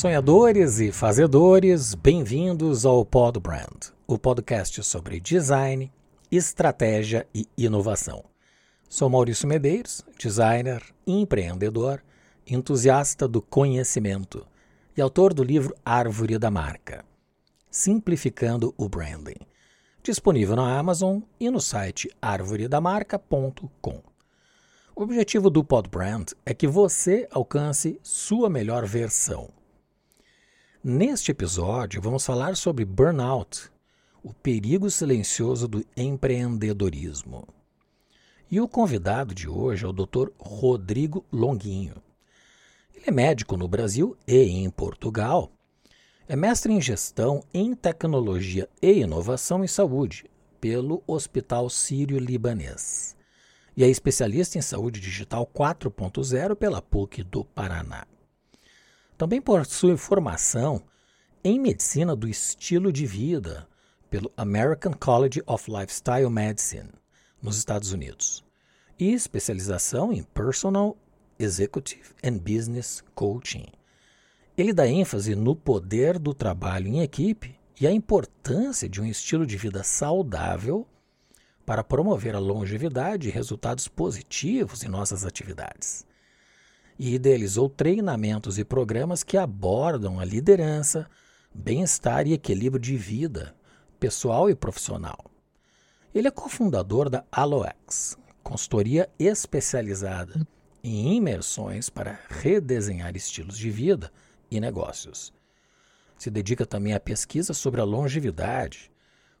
Sonhadores e fazedores, bem-vindos ao Pod Brand, o podcast sobre design, estratégia e inovação. Sou Maurício Medeiros, designer, empreendedor, entusiasta do conhecimento e autor do livro Árvore da Marca, Simplificando o Branding, disponível na Amazon e no site arvoredamarca.com. O objetivo do Podbrand é que você alcance sua melhor versão Neste episódio, vamos falar sobre burnout, o perigo silencioso do empreendedorismo. E o convidado de hoje é o Dr. Rodrigo Longuinho. Ele é médico no Brasil e em Portugal. É mestre em gestão em tecnologia e inovação em saúde pelo Hospital Sírio-Libanês. E é especialista em saúde digital 4.0 pela PUC do Paraná. Também possui formação em medicina do estilo de vida pelo American College of Lifestyle Medicine, nos Estados Unidos, e especialização em Personal, Executive and Business Coaching. Ele dá ênfase no poder do trabalho em equipe e a importância de um estilo de vida saudável para promover a longevidade e resultados positivos em nossas atividades e idealizou treinamentos e programas que abordam a liderança, bem-estar e equilíbrio de vida, pessoal e profissional. Ele é cofundador da Aloex, consultoria especializada em imersões para redesenhar estilos de vida e negócios. Se dedica também à pesquisa sobre a longevidade,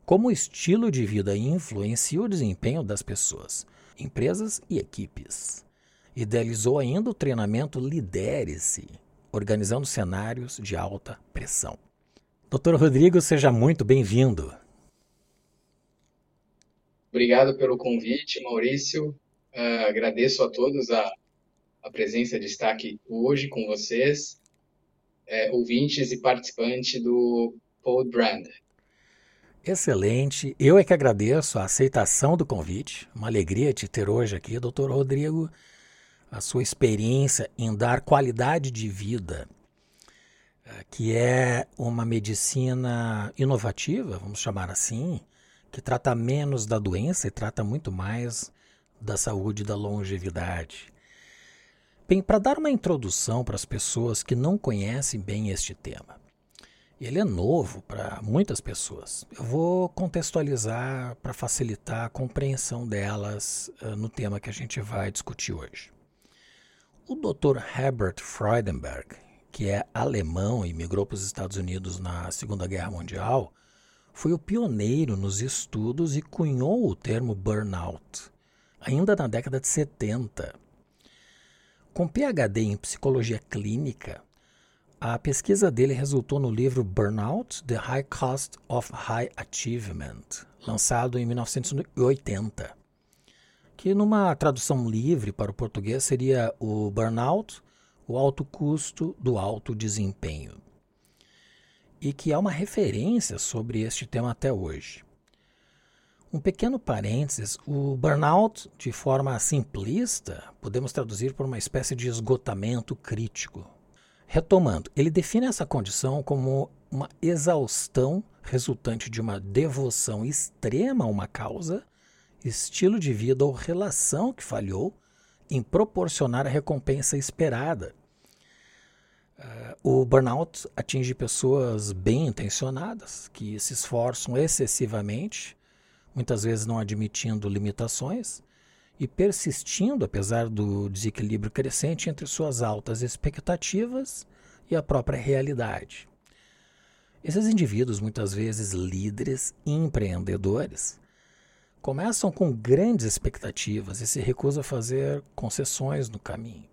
como o estilo de vida influencia o desempenho das pessoas, empresas e equipes. Idealizou ainda o treinamento Lidere-se, organizando cenários de alta pressão. Doutor Rodrigo, seja muito bem-vindo. Obrigado pelo convite, Maurício. Uh, agradeço a todos a, a, presença de estar aqui hoje com vocês, é, ouvintes e participantes do Pod Brand. Excelente. Eu é que agradeço a aceitação do convite. Uma alegria te ter hoje aqui, doutor Rodrigo a sua experiência em dar qualidade de vida, eh, que é uma medicina inovativa, vamos chamar assim, que trata menos da doença e trata muito mais da saúde e da longevidade. Bem, para dar uma introdução para as pessoas que não conhecem bem este tema, ele é novo para muitas pessoas. Eu vou contextualizar para facilitar a compreensão delas uh, no tema que a gente vai discutir hoje. O Dr. Herbert Freudenberg, que é alemão e migrou para os Estados Unidos na Segunda Guerra Mundial, foi o pioneiro nos estudos e cunhou o termo burnout, ainda na década de 70. Com PhD em psicologia clínica, a pesquisa dele resultou no livro Burnout: The High Cost of High Achievement, lançado em 1980 que numa tradução livre para o português seria o burnout, o alto custo do alto desempenho. E que é uma referência sobre este tema até hoje. Um pequeno parênteses: o burnout, de forma simplista, podemos traduzir por uma espécie de esgotamento crítico. Retomando, ele define essa condição como uma exaustão resultante de uma devoção extrema a uma causa estilo de vida ou relação que falhou em proporcionar a recompensa esperada. Uh, o burnout atinge pessoas bem intencionadas, que se esforçam excessivamente, muitas vezes não admitindo limitações e persistindo apesar do desequilíbrio crescente entre suas altas expectativas e a própria realidade. Esses indivíduos, muitas vezes líderes e empreendedores, começam com grandes expectativas e se recusam a fazer concessões no caminho.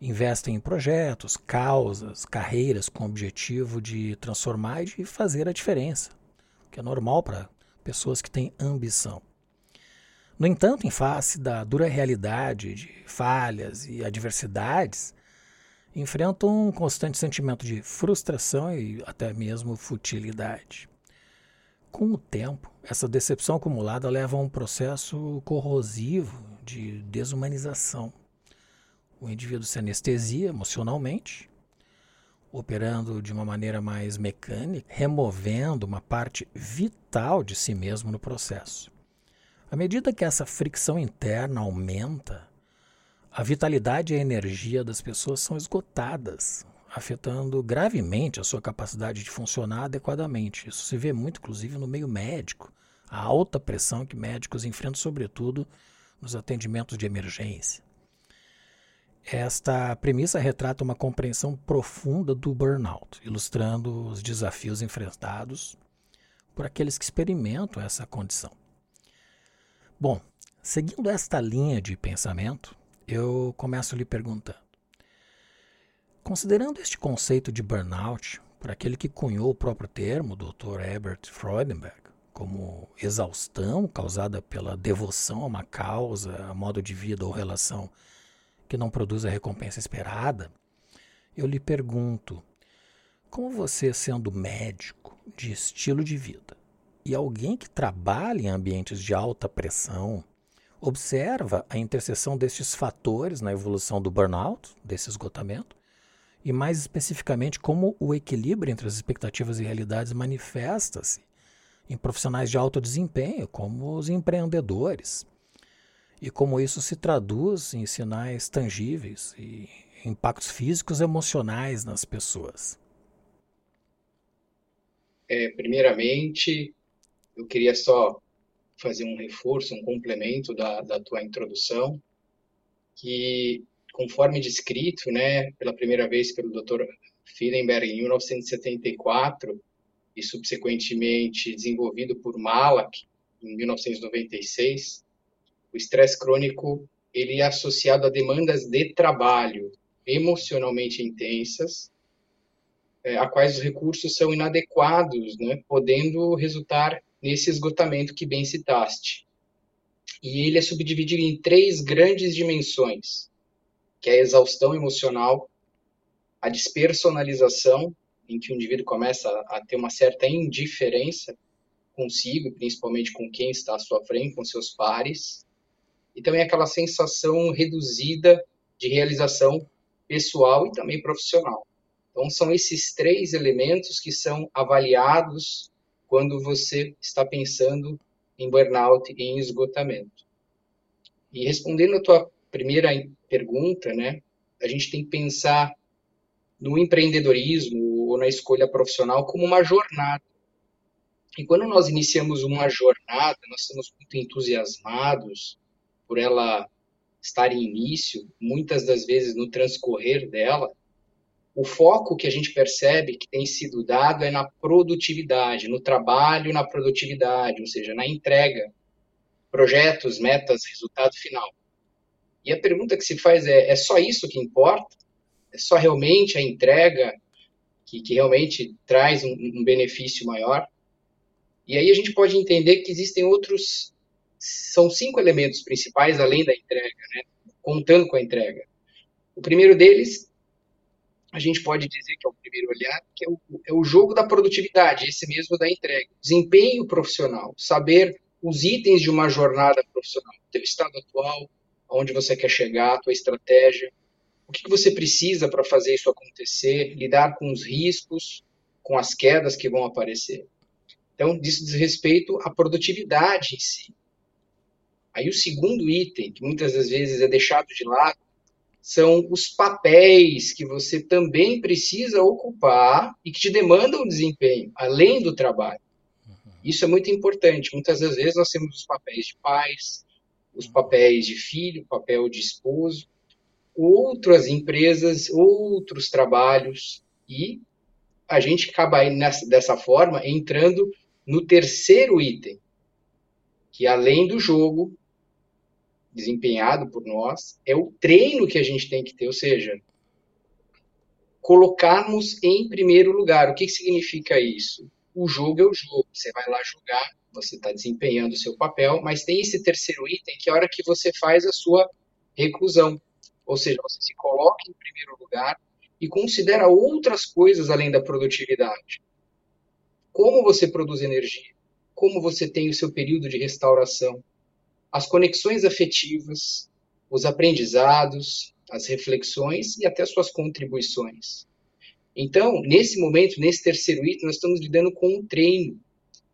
Investem em projetos, causas, carreiras com o objetivo de transformar e de fazer a diferença, o que é normal para pessoas que têm ambição. No entanto, em face da dura realidade de falhas e adversidades, enfrentam um constante sentimento de frustração e até mesmo futilidade. Com o tempo, essa decepção acumulada leva a um processo corrosivo de desumanização. O indivíduo se anestesia emocionalmente, operando de uma maneira mais mecânica, removendo uma parte vital de si mesmo no processo. À medida que essa fricção interna aumenta, a vitalidade e a energia das pessoas são esgotadas, afetando gravemente a sua capacidade de funcionar adequadamente. Isso se vê muito, inclusive, no meio médico. A alta pressão que médicos enfrentam, sobretudo nos atendimentos de emergência. Esta premissa retrata uma compreensão profunda do burnout, ilustrando os desafios enfrentados por aqueles que experimentam essa condição. Bom, seguindo esta linha de pensamento, eu começo lhe perguntando: considerando este conceito de burnout por aquele que cunhou o próprio termo, Dr. Herbert Freudenberg, como exaustão causada pela devoção a uma causa, a modo de vida ou relação que não produz a recompensa esperada, eu lhe pergunto: como você, sendo médico de estilo de vida e alguém que trabalha em ambientes de alta pressão, observa a interseção destes fatores na evolução do burnout, desse esgotamento, e mais especificamente como o equilíbrio entre as expectativas e realidades manifesta-se em profissionais de alto desempenho, como os empreendedores, e como isso se traduz em sinais tangíveis e impactos físicos e emocionais nas pessoas. É, primeiramente, eu queria só fazer um reforço, um complemento da, da tua introdução, que conforme descrito, né, pela primeira vez pelo Dr. Fidenberg em 1974 e subsequentemente desenvolvido por Malak em 1996, o estresse crônico ele é associado a demandas de trabalho emocionalmente intensas, é, a quais os recursos são inadequados, né, podendo resultar nesse esgotamento que bem citaste. E ele é subdividido em três grandes dimensões, que é a exaustão emocional, a despersonalização, em que o indivíduo começa a ter uma certa indiferença consigo, principalmente com quem está à sua frente, com seus pares, e também aquela sensação reduzida de realização pessoal e também profissional. Então, são esses três elementos que são avaliados quando você está pensando em burnout e em esgotamento. E respondendo a tua primeira pergunta, né, a gente tem que pensar no empreendedorismo ou na escolha profissional como uma jornada. E quando nós iniciamos uma jornada, nós estamos muito entusiasmados, por ela estar em início, muitas das vezes no transcorrer dela, o foco que a gente percebe que tem sido dado é na produtividade, no trabalho, na produtividade, ou seja, na entrega, projetos, metas, resultado final. E a pergunta que se faz é: é só isso que importa? É só realmente a entrega que, que realmente traz um, um benefício maior? E aí a gente pode entender que existem outros são cinco elementos principais além da entrega, né? contando com a entrega. O primeiro deles, a gente pode dizer que é o primeiro olhar, que é o, é o jogo da produtividade, esse mesmo da entrega. Desempenho profissional, saber os itens de uma jornada profissional, teu estado atual, aonde você quer chegar, a tua estratégia, o que você precisa para fazer isso acontecer, lidar com os riscos, com as quedas que vão aparecer. Então, isso diz respeito à produtividade em si. Aí o segundo item, que muitas das vezes é deixado de lado, são os papéis que você também precisa ocupar e que te demandam desempenho, além do trabalho. Uhum. Isso é muito importante. Muitas das vezes nós temos os papéis de pais, os papéis de filho, papel de esposo, outras empresas, outros trabalhos, e a gente acaba aí nessa, dessa forma entrando no terceiro item, que além do jogo, desempenhado por nós, é o treino que a gente tem que ter, ou seja, colocarmos em primeiro lugar. O que, que significa isso? O jogo é o jogo. Você vai lá jogar, você está desempenhando o seu papel, mas tem esse terceiro item que é a hora que você faz a sua reclusão. Ou seja, você se coloca em primeiro lugar e considera outras coisas além da produtividade. Como você produz energia? Como você tem o seu período de restauração? as conexões afetivas, os aprendizados, as reflexões e até suas contribuições. Então, nesse momento, nesse terceiro item, nós estamos lidando com um treino.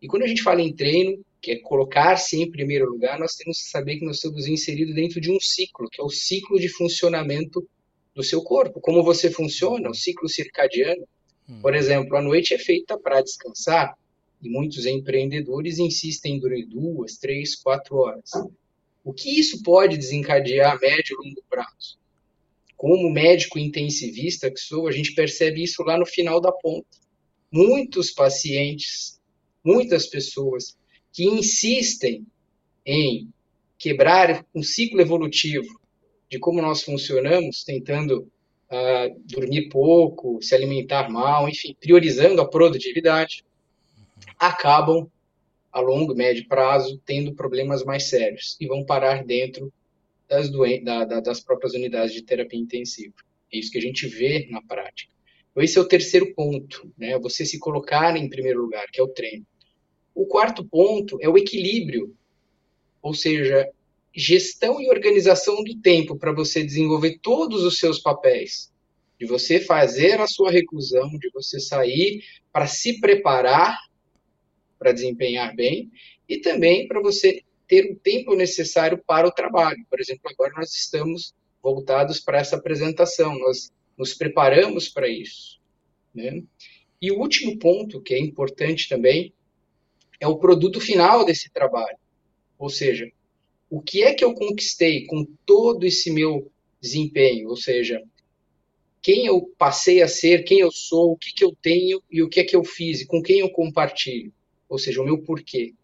E quando a gente fala em treino, que é colocar-se em primeiro lugar, nós temos que saber que nós estamos inseridos dentro de um ciclo, que é o ciclo de funcionamento do seu corpo. Como você funciona, o ciclo circadiano. Hum. Por exemplo, a noite é feita para descansar, e muitos empreendedores insistem em dormir duas, três, quatro horas. O que isso pode desencadear a médio e longo prazo? Como médico intensivista que sou, a gente percebe isso lá no final da ponta. Muitos pacientes, muitas pessoas que insistem em quebrar um ciclo evolutivo de como nós funcionamos, tentando uh, dormir pouco, se alimentar mal, enfim, priorizando a produtividade, acabam a longo médio prazo tendo problemas mais sérios e vão parar dentro das, da, da, das próprias unidades de terapia intensiva. É isso que a gente vê na prática. Esse é o terceiro ponto, né? Você se colocar em primeiro lugar, que é o treino. O quarto ponto é o equilíbrio, ou seja, gestão e organização do tempo para você desenvolver todos os seus papéis, de você fazer a sua reclusão, de você sair para se preparar para desempenhar bem e também para você ter o tempo necessário para o trabalho. Por exemplo, agora nós estamos voltados para essa apresentação, nós nos preparamos para isso. Né? E o último ponto, que é importante também, é o produto final desse trabalho. Ou seja, o que é que eu conquistei com todo esse meu desempenho? Ou seja, quem eu passei a ser, quem eu sou, o que, que eu tenho e o que é que eu fiz e com quem eu compartilho ou seja, o meu porquê.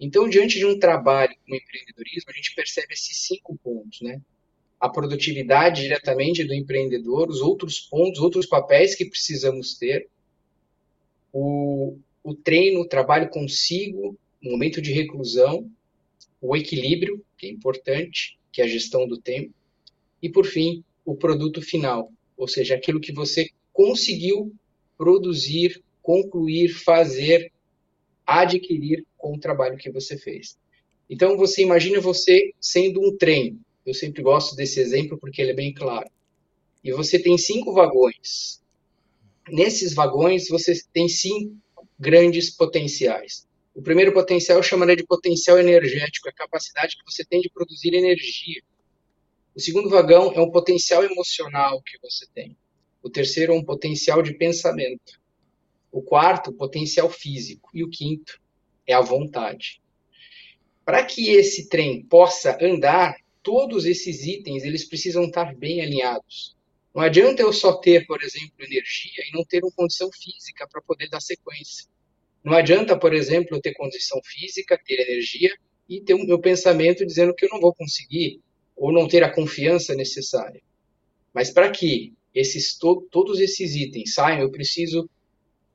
Então, diante de um trabalho como empreendedorismo, a gente percebe esses cinco pontos, né? A produtividade diretamente do empreendedor, os outros pontos, outros papéis que precisamos ter, o, o treino, o trabalho consigo, o momento de reclusão, o equilíbrio, que é importante, que é a gestão do tempo, e por fim, o produto final, ou seja, aquilo que você conseguiu produzir, concluir, fazer adquirir com o trabalho que você fez. Então, você imagina você sendo um trem. Eu sempre gosto desse exemplo porque ele é bem claro. E você tem cinco vagões. Nesses vagões, você tem cinco grandes potenciais. O primeiro potencial eu chamaria de potencial energético, a capacidade que você tem de produzir energia. O segundo vagão é um potencial emocional que você tem. O terceiro é um potencial de pensamento. O quarto, potencial físico. E o quinto é a vontade. Para que esse trem possa andar, todos esses itens eles precisam estar bem alinhados. Não adianta eu só ter, por exemplo, energia e não ter uma condição física para poder dar sequência. Não adianta, por exemplo, eu ter condição física, ter energia e ter o meu pensamento dizendo que eu não vou conseguir ou não ter a confiança necessária. Mas para que esses to todos esses itens saiam, eu preciso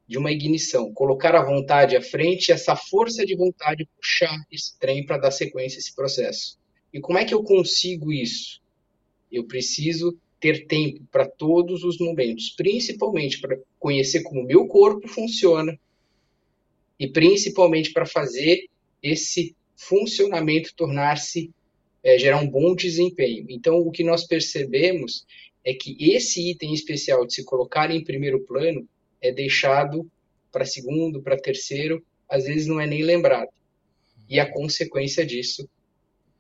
de uma ignição, colocar a vontade à frente, essa força de vontade puxar esse trem para dar sequência a esse processo. E como é que eu consigo isso? Eu preciso ter tempo para todos os momentos, principalmente para conhecer como o meu corpo funciona e principalmente para fazer esse funcionamento tornar-se é, gerar um bom desempenho. Então, o que nós percebemos é que esse item especial de se colocar em primeiro plano é deixado para segundo, para terceiro, às vezes não é nem lembrado. E a consequência disso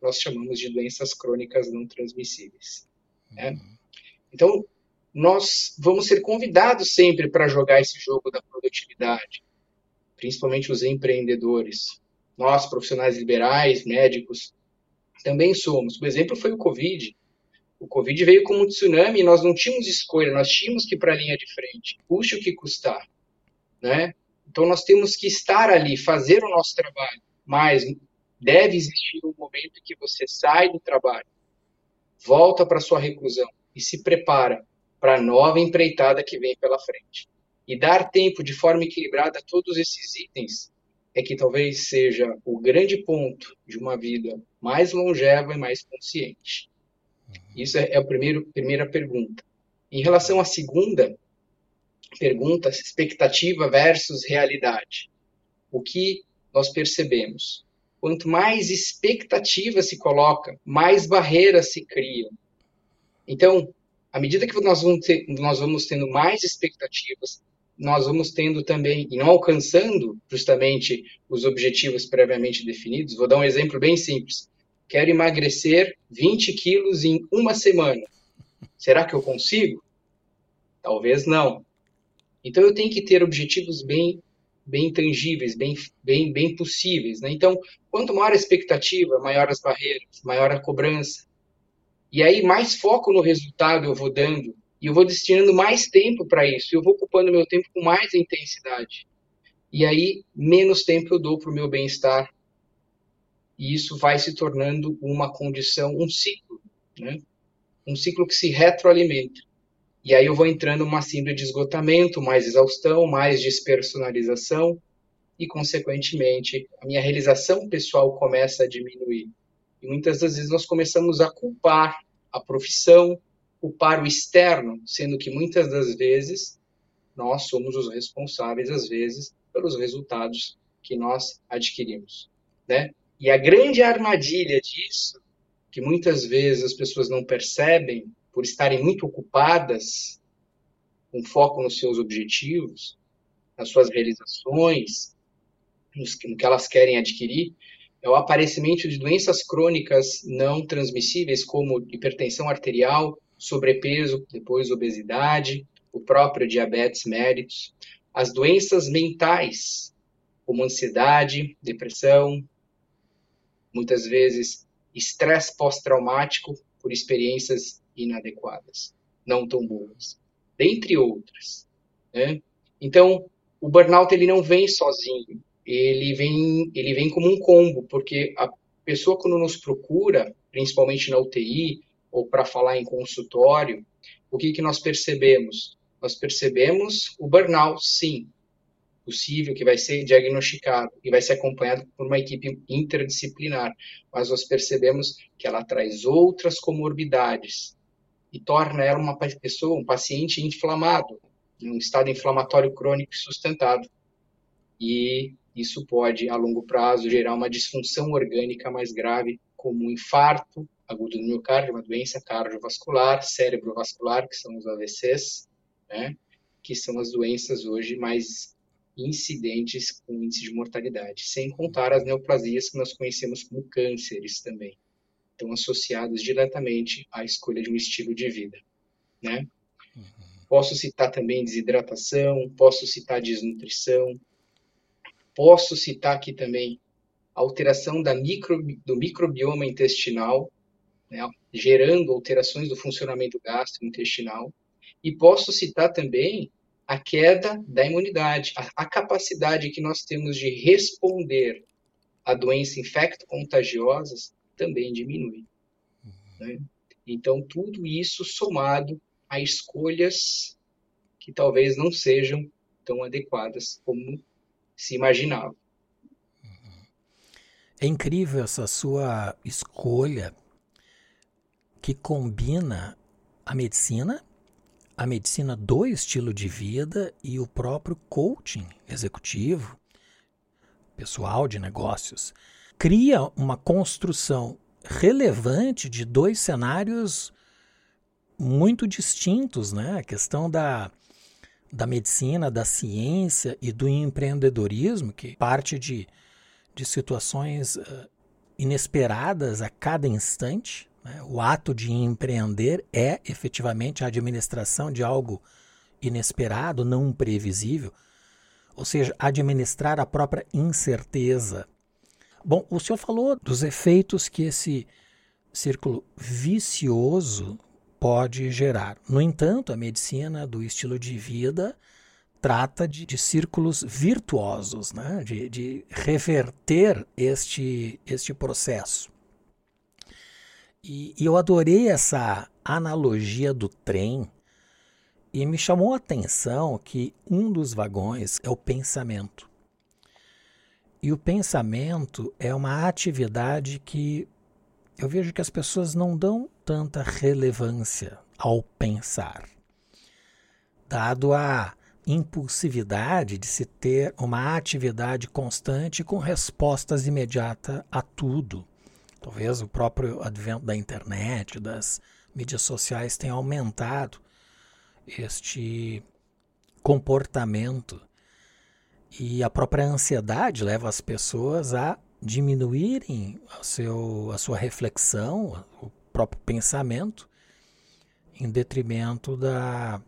nós chamamos de doenças crônicas não transmissíveis. Né? Uhum. Então, nós vamos ser convidados sempre para jogar esse jogo da produtividade, principalmente os empreendedores. Nós, profissionais liberais, médicos, também somos. O exemplo foi o Covid. O Covid veio como um tsunami e nós não tínhamos escolha, nós tínhamos que ir para a linha de frente, custe o que custar. Né? Então nós temos que estar ali, fazer o nosso trabalho, mas deve existir um momento em que você sai do trabalho, volta para sua reclusão e se prepara para a nova empreitada que vem pela frente. E dar tempo de forma equilibrada a todos esses itens é que talvez seja o grande ponto de uma vida mais longeva e mais consciente. Isso é a primeiro, primeira pergunta. Em relação à segunda pergunta, expectativa versus realidade. O que nós percebemos? Quanto mais expectativa se coloca, mais barreiras se criam. Então, à medida que nós vamos, ter, nós vamos tendo mais expectativas, nós vamos tendo também, e não alcançando justamente os objetivos previamente definidos. Vou dar um exemplo bem simples. Quero emagrecer 20 quilos em uma semana. Será que eu consigo? Talvez não. Então eu tenho que ter objetivos bem bem tangíveis, bem, bem, bem possíveis. Né? Então, quanto maior a expectativa, maior as barreiras, maior a cobrança. E aí, mais foco no resultado eu vou dando, e eu vou destinando mais tempo para isso, eu vou ocupando meu tempo com mais intensidade. E aí, menos tempo eu dou para o meu bem-estar. E isso vai se tornando uma condição, um ciclo, né? um ciclo que se retroalimenta. E aí eu vou entrando numa síndrome de esgotamento, mais exaustão, mais despersonalização e, consequentemente, a minha realização pessoal começa a diminuir. E muitas das vezes nós começamos a culpar a profissão, culpar o externo, sendo que muitas das vezes nós somos os responsáveis, às vezes, pelos resultados que nós adquirimos, né? E a grande armadilha disso, que muitas vezes as pessoas não percebem, por estarem muito ocupadas, com foco nos seus objetivos, nas suas realizações, no que elas querem adquirir, é o aparecimento de doenças crônicas não transmissíveis, como hipertensão arterial, sobrepeso, depois obesidade, o próprio diabetes mellitus, as doenças mentais, como ansiedade, depressão, muitas vezes estresse pós-traumático por experiências inadequadas, não tão boas, dentre outras. Né? Então, o burnout ele não vem sozinho, ele vem, ele vem como um combo, porque a pessoa quando nos procura, principalmente na UTI ou para falar em consultório, o que, que nós percebemos? Nós percebemos o burnout, sim, possível, que vai ser diagnosticado e vai ser acompanhado por uma equipe interdisciplinar, mas nós percebemos que ela traz outras comorbidades, e torna ela uma pessoa, um paciente inflamado, em um estado inflamatório crônico sustentado. E isso pode, a longo prazo, gerar uma disfunção orgânica mais grave, como um infarto agudo do miocárdio, uma doença cardiovascular, cerebrovascular, que são os AVCs, né? que são as doenças hoje mais incidentes com índice de mortalidade, sem contar as neoplasias que nós conhecemos como cânceres também estão associados diretamente à escolha de um estilo de vida, né? Uhum. Posso citar também desidratação, posso citar desnutrição, posso citar aqui também alteração da micro, do microbioma intestinal, né, gerando alterações do funcionamento gastrointestinal, e posso citar também a queda da imunidade, a, a capacidade que nós temos de responder a doenças infecto-contagiosas também diminui. Né? Então, tudo isso somado a escolhas que talvez não sejam tão adequadas como se imaginava. É incrível essa sua escolha que combina a medicina, a medicina do estilo de vida e o próprio coaching executivo, pessoal de negócios cria uma construção relevante de dois cenários muito distintos, né? A questão da, da medicina, da ciência e do empreendedorismo, que parte de, de situações uh, inesperadas a cada instante. Né? O ato de empreender é efetivamente a administração de algo inesperado, não previsível, ou seja, administrar a própria incerteza, Bom, o senhor falou dos efeitos que esse círculo vicioso pode gerar. No entanto, a medicina do estilo de vida trata de, de círculos virtuosos, né? de, de reverter este, este processo. E, e eu adorei essa analogia do trem e me chamou a atenção que um dos vagões é o pensamento. E o pensamento é uma atividade que eu vejo que as pessoas não dão tanta relevância ao pensar, dado a impulsividade de se ter uma atividade constante com respostas imediatas a tudo. Talvez o próprio advento da internet, das mídias sociais têm aumentado este comportamento e a própria ansiedade leva as pessoas a diminuírem a, seu, a sua reflexão, o próprio pensamento, em detrimento da,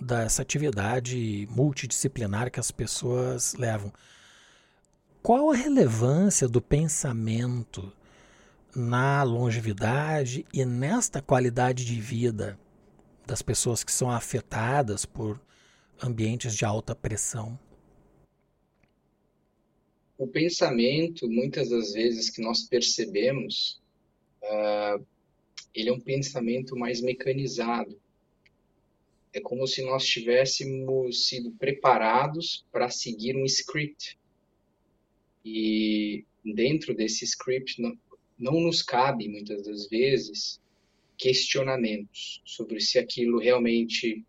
dessa atividade multidisciplinar que as pessoas levam. Qual a relevância do pensamento na longevidade e nesta qualidade de vida das pessoas que são afetadas por ambientes de alta pressão? O pensamento, muitas das vezes que nós percebemos, uh, ele é um pensamento mais mecanizado. É como se nós tivéssemos sido preparados para seguir um script. E dentro desse script não, não nos cabe, muitas das vezes, questionamentos sobre se aquilo realmente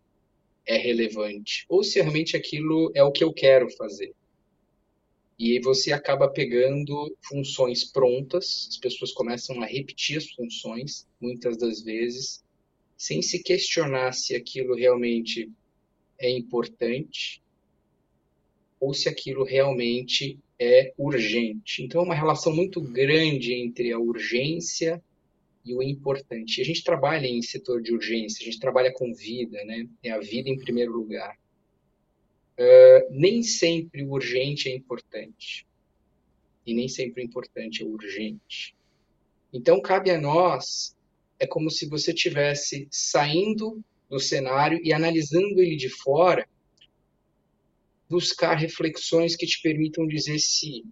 é relevante ou se realmente aquilo é o que eu quero fazer. E você acaba pegando funções prontas, as pessoas começam a repetir as funções, muitas das vezes, sem se questionar se aquilo realmente é importante ou se aquilo realmente é urgente. Então, é uma relação muito grande entre a urgência e o importante. A gente trabalha em setor de urgência, a gente trabalha com vida, né? É a vida em primeiro lugar. Uh, nem sempre o urgente é importante. E nem sempre o importante é o urgente. Então, cabe a nós, é como se você tivesse saindo do cenário e analisando ele de fora, buscar reflexões que te permitam dizer se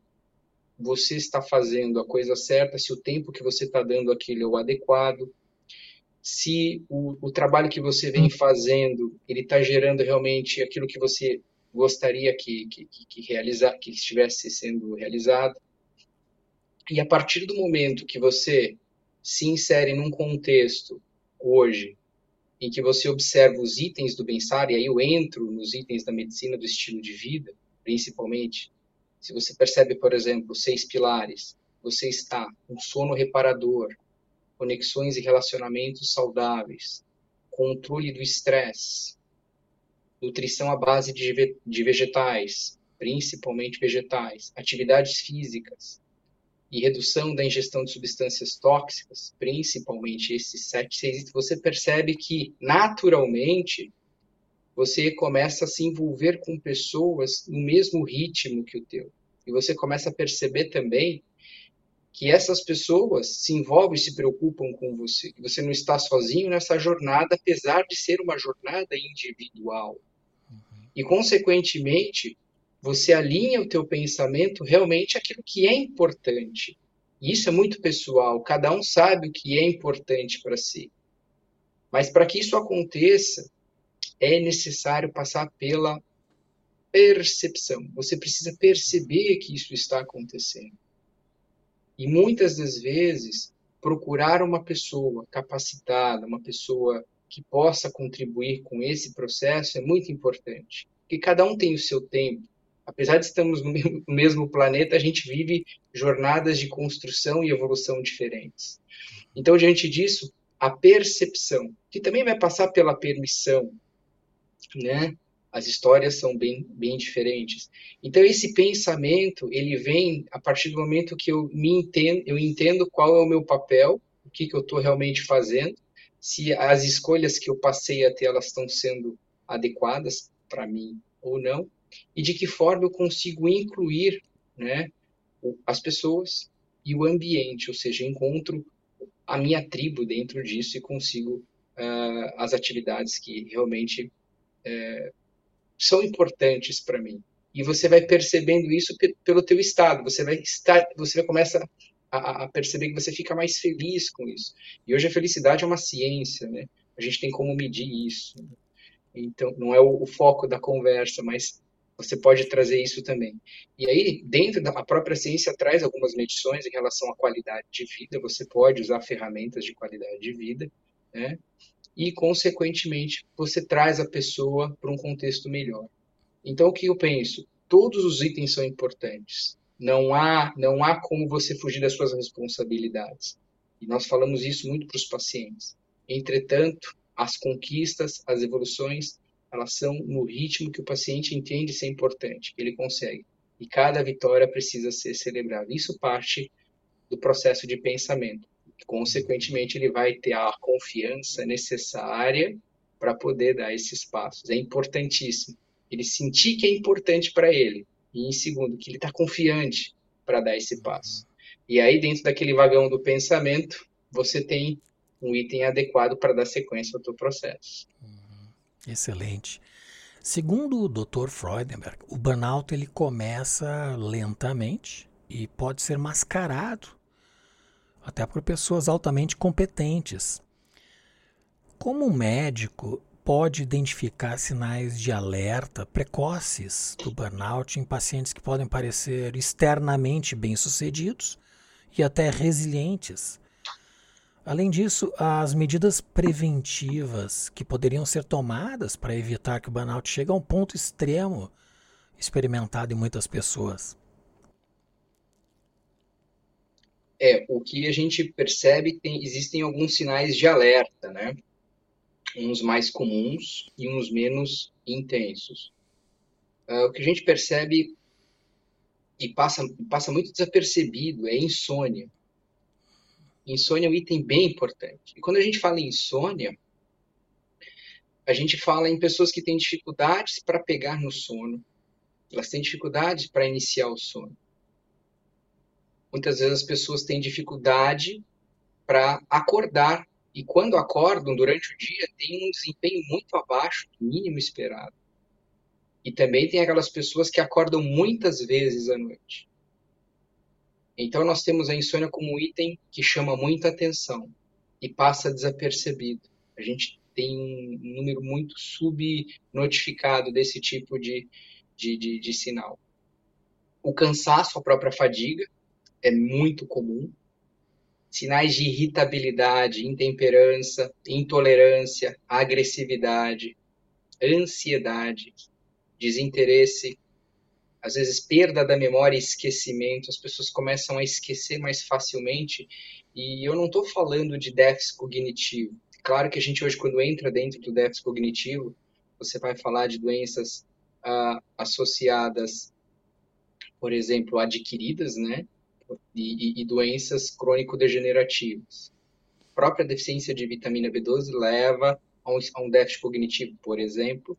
você está fazendo a coisa certa, se o tempo que você está dando aquilo é o adequado, se o, o trabalho que você vem fazendo ele está gerando realmente aquilo que você gostaria que, que, que, realizar, que estivesse sendo realizado. E a partir do momento que você se insere num contexto hoje em que você observa os itens do bem-estar, e aí eu entro nos itens da medicina do estilo de vida, principalmente, se você percebe, por exemplo, seis pilares, você está com sono reparador, conexões e relacionamentos saudáveis, controle do estresse, nutrição à base de, de vegetais, principalmente vegetais, atividades físicas e redução da ingestão de substâncias tóxicas, principalmente esses sete, seis, você percebe que naturalmente você começa a se envolver com pessoas no mesmo ritmo que o teu. E você começa a perceber também que essas pessoas se envolvem, se preocupam com você, que você não está sozinho nessa jornada, apesar de ser uma jornada individual e, consequentemente, você alinha o teu pensamento realmente àquilo que é importante. E isso é muito pessoal, cada um sabe o que é importante para si. Mas para que isso aconteça, é necessário passar pela percepção. Você precisa perceber que isso está acontecendo. E muitas das vezes, procurar uma pessoa capacitada, uma pessoa que possa contribuir com esse processo é muito importante. Porque cada um tem o seu tempo. Apesar de estarmos no mesmo planeta, a gente vive jornadas de construção e evolução diferentes. Então, diante disso, a percepção, que também vai passar pela permissão, né? As histórias são bem, bem diferentes. Então, esse pensamento, ele vem a partir do momento que eu me entendo, eu entendo qual é o meu papel, o que, que eu estou realmente fazendo, se as escolhas que eu passei até elas estão sendo adequadas para mim ou não, e de que forma eu consigo incluir né, as pessoas e o ambiente, ou seja, encontro a minha tribo dentro disso e consigo uh, as atividades que realmente uh, são importantes para mim. E você vai percebendo isso pelo teu estado, você vai estar, você vai começar a, perceber que você fica mais feliz com isso. E hoje a felicidade é uma ciência, né? A gente tem como medir isso. Então, não é o, o foco da conversa, mas você pode trazer isso também. E aí, dentro da própria ciência, traz algumas medições em relação à qualidade de vida. Você pode usar ferramentas de qualidade de vida, né? E, consequentemente, você traz a pessoa para um contexto melhor. Então, o que eu penso? Todos os itens são importantes. Não há, não há como você fugir das suas responsabilidades. E nós falamos isso muito para os pacientes. Entretanto, as conquistas, as evoluções, elas são no ritmo que o paciente entende ser importante, que ele consegue. E cada vitória precisa ser celebrada. Isso parte do processo de pensamento. Consequentemente, ele vai ter a confiança necessária para poder dar esses passos. É importantíssimo. Ele sentir que é importante para ele. E, em segundo, que ele está confiante para dar esse passo. E aí, dentro daquele vagão do pensamento, você tem um item adequado para dar sequência ao teu processo. Uhum. Excelente. Segundo o Dr. Freudenberg, o burnout ele começa lentamente e pode ser mascarado até por pessoas altamente competentes. Como médico pode identificar sinais de alerta precoces do burnout em pacientes que podem parecer externamente bem-sucedidos e até resilientes. Além disso, as medidas preventivas que poderiam ser tomadas para evitar que o burnout chegue a um ponto extremo experimentado em muitas pessoas. É, o que a gente percebe tem existem alguns sinais de alerta, né? Uns mais comuns e uns menos intensos. Uh, o que a gente percebe e passa, passa muito desapercebido é insônia. Insônia é um item bem importante. E quando a gente fala em insônia, a gente fala em pessoas que têm dificuldades para pegar no sono. Elas têm dificuldades para iniciar o sono. Muitas vezes as pessoas têm dificuldade para acordar. E quando acordam durante o dia, têm um desempenho muito abaixo do mínimo esperado. E também tem aquelas pessoas que acordam muitas vezes à noite. Então nós temos a insônia como um item que chama muita atenção e passa desapercebido. A gente tem um número muito subnotificado desse tipo de, de, de, de sinal. O cansaço, a própria fadiga, é muito comum. Sinais de irritabilidade, intemperança, intolerância, agressividade, ansiedade, desinteresse, às vezes perda da memória e esquecimento, as pessoas começam a esquecer mais facilmente. E eu não estou falando de déficit cognitivo. Claro que a gente hoje, quando entra dentro do déficit cognitivo, você vai falar de doenças ah, associadas, por exemplo, adquiridas, né? E, e, e doenças crônico-degenerativas. A própria deficiência de vitamina B12 leva a um, a um déficit cognitivo, por exemplo,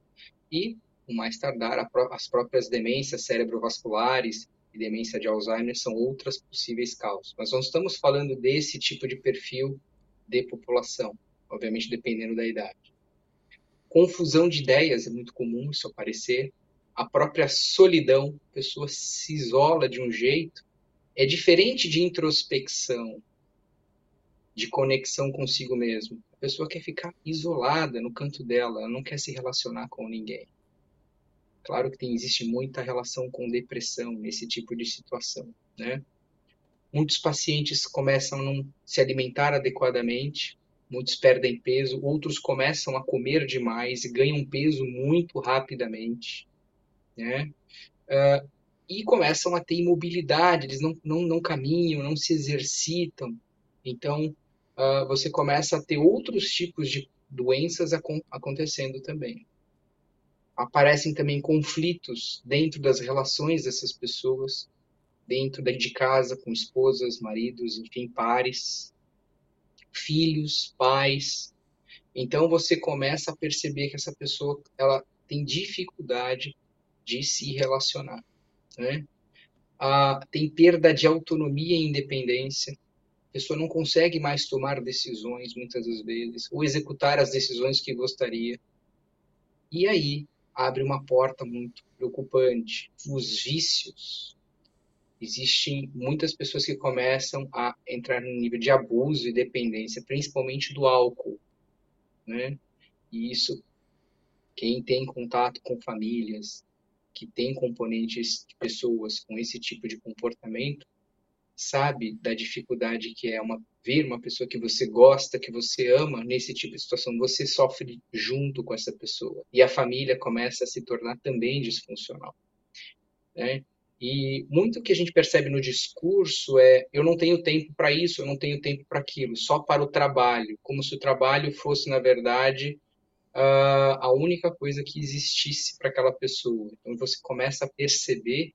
e o mais tardar, as próprias demências cerebrovasculares e demência de Alzheimer são outras possíveis causas. Mas não estamos falando desse tipo de perfil de população, obviamente dependendo da idade. Confusão de ideias é muito comum isso aparecer. A própria solidão, a pessoa se isola de um jeito, é diferente de introspecção, de conexão consigo mesmo. A pessoa quer ficar isolada no canto dela, ela não quer se relacionar com ninguém. Claro que tem, existe muita relação com depressão nesse tipo de situação, né? Muitos pacientes começam a não se alimentar adequadamente, muitos perdem peso, outros começam a comer demais e ganham peso muito rapidamente, né? Uh, e começam a ter imobilidade, eles não, não, não caminham, não se exercitam. Então, uh, você começa a ter outros tipos de doenças acontecendo também aparecem também conflitos dentro das relações dessas pessoas, dentro de casa, com esposas, maridos, enfim, pares, filhos, pais. Então você começa a perceber que essa pessoa ela tem dificuldade de se relacionar, né? Ah, tem perda de autonomia e independência. A pessoa não consegue mais tomar decisões muitas das vezes ou executar as decisões que gostaria. E aí abre uma porta muito preocupante. Os vícios. Existem muitas pessoas que começam a entrar no nível de abuso e dependência, principalmente do álcool, né? E isso, quem tem contato com famílias que tem componentes de pessoas com esse tipo de comportamento, sabe da dificuldade que é uma ver uma pessoa que você gosta, que você ama nesse tipo de situação, você sofre junto com essa pessoa e a família começa a se tornar também disfuncional, né? E muito que a gente percebe no discurso é: eu não tenho tempo para isso, eu não tenho tempo para aquilo, só para o trabalho, como se o trabalho fosse, na verdade, a única coisa que existisse para aquela pessoa. Então você começa a perceber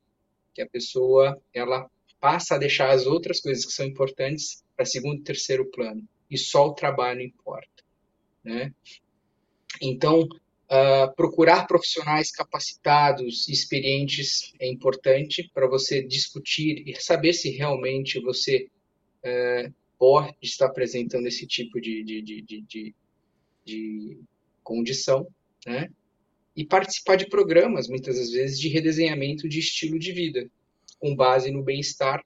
que a pessoa ela passa a deixar as outras coisas que são importantes para segundo e terceiro plano e só o trabalho importa, né? Então Uh, procurar profissionais capacitados e experientes é importante para você discutir e saber se realmente você uh, pode estar apresentando esse tipo de, de, de, de condição, né? E participar de programas, muitas vezes, de redesenhamento de estilo de vida, com base no bem-estar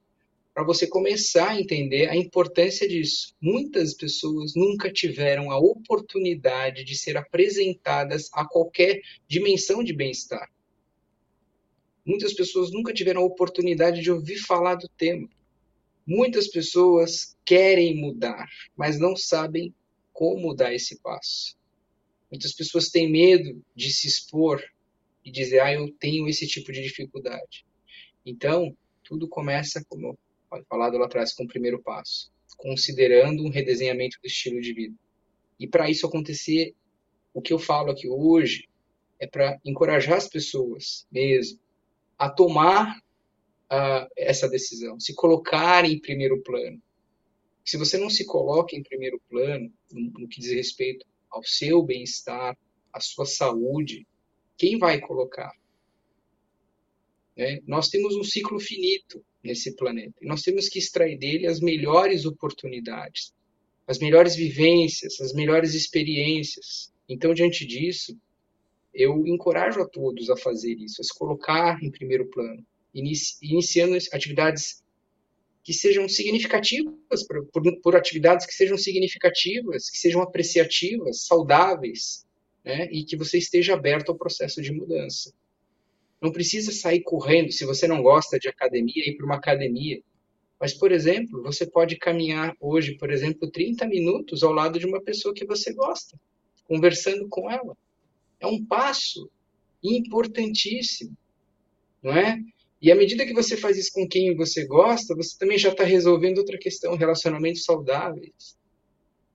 para você começar a entender a importância disso. Muitas pessoas nunca tiveram a oportunidade de ser apresentadas a qualquer dimensão de bem-estar. Muitas pessoas nunca tiveram a oportunidade de ouvir falar do tema. Muitas pessoas querem mudar, mas não sabem como dar esse passo. Muitas pessoas têm medo de se expor e dizer, ah, eu tenho esse tipo de dificuldade. Então, tudo começa, como falado lá atrás, com o primeiro passo, considerando um redesenhamento do estilo de vida. E para isso acontecer, o que eu falo aqui hoje é para encorajar as pessoas mesmo a tomar uh, essa decisão, se colocar em primeiro plano. Se você não se coloca em primeiro plano, no, no que diz respeito ao seu bem-estar, à sua saúde, quem vai colocar? Né? Nós temos um ciclo finito nesse planeta. E nós temos que extrair dele as melhores oportunidades, as melhores vivências, as melhores experiências. Então, diante disso, eu encorajo a todos a fazer isso, a se colocar em primeiro plano, inici iniciando atividades que sejam significativas, por, por, por, atividades que sejam significativas, que sejam apreciativas, saudáveis, né? e que você esteja aberto ao processo de mudança. Não precisa sair correndo, se você não gosta de academia, ir para uma academia. Mas, por exemplo, você pode caminhar hoje, por exemplo, 30 minutos ao lado de uma pessoa que você gosta, conversando com ela. É um passo importantíssimo, não é? E à medida que você faz isso com quem você gosta, você também já está resolvendo outra questão, relacionamentos saudáveis,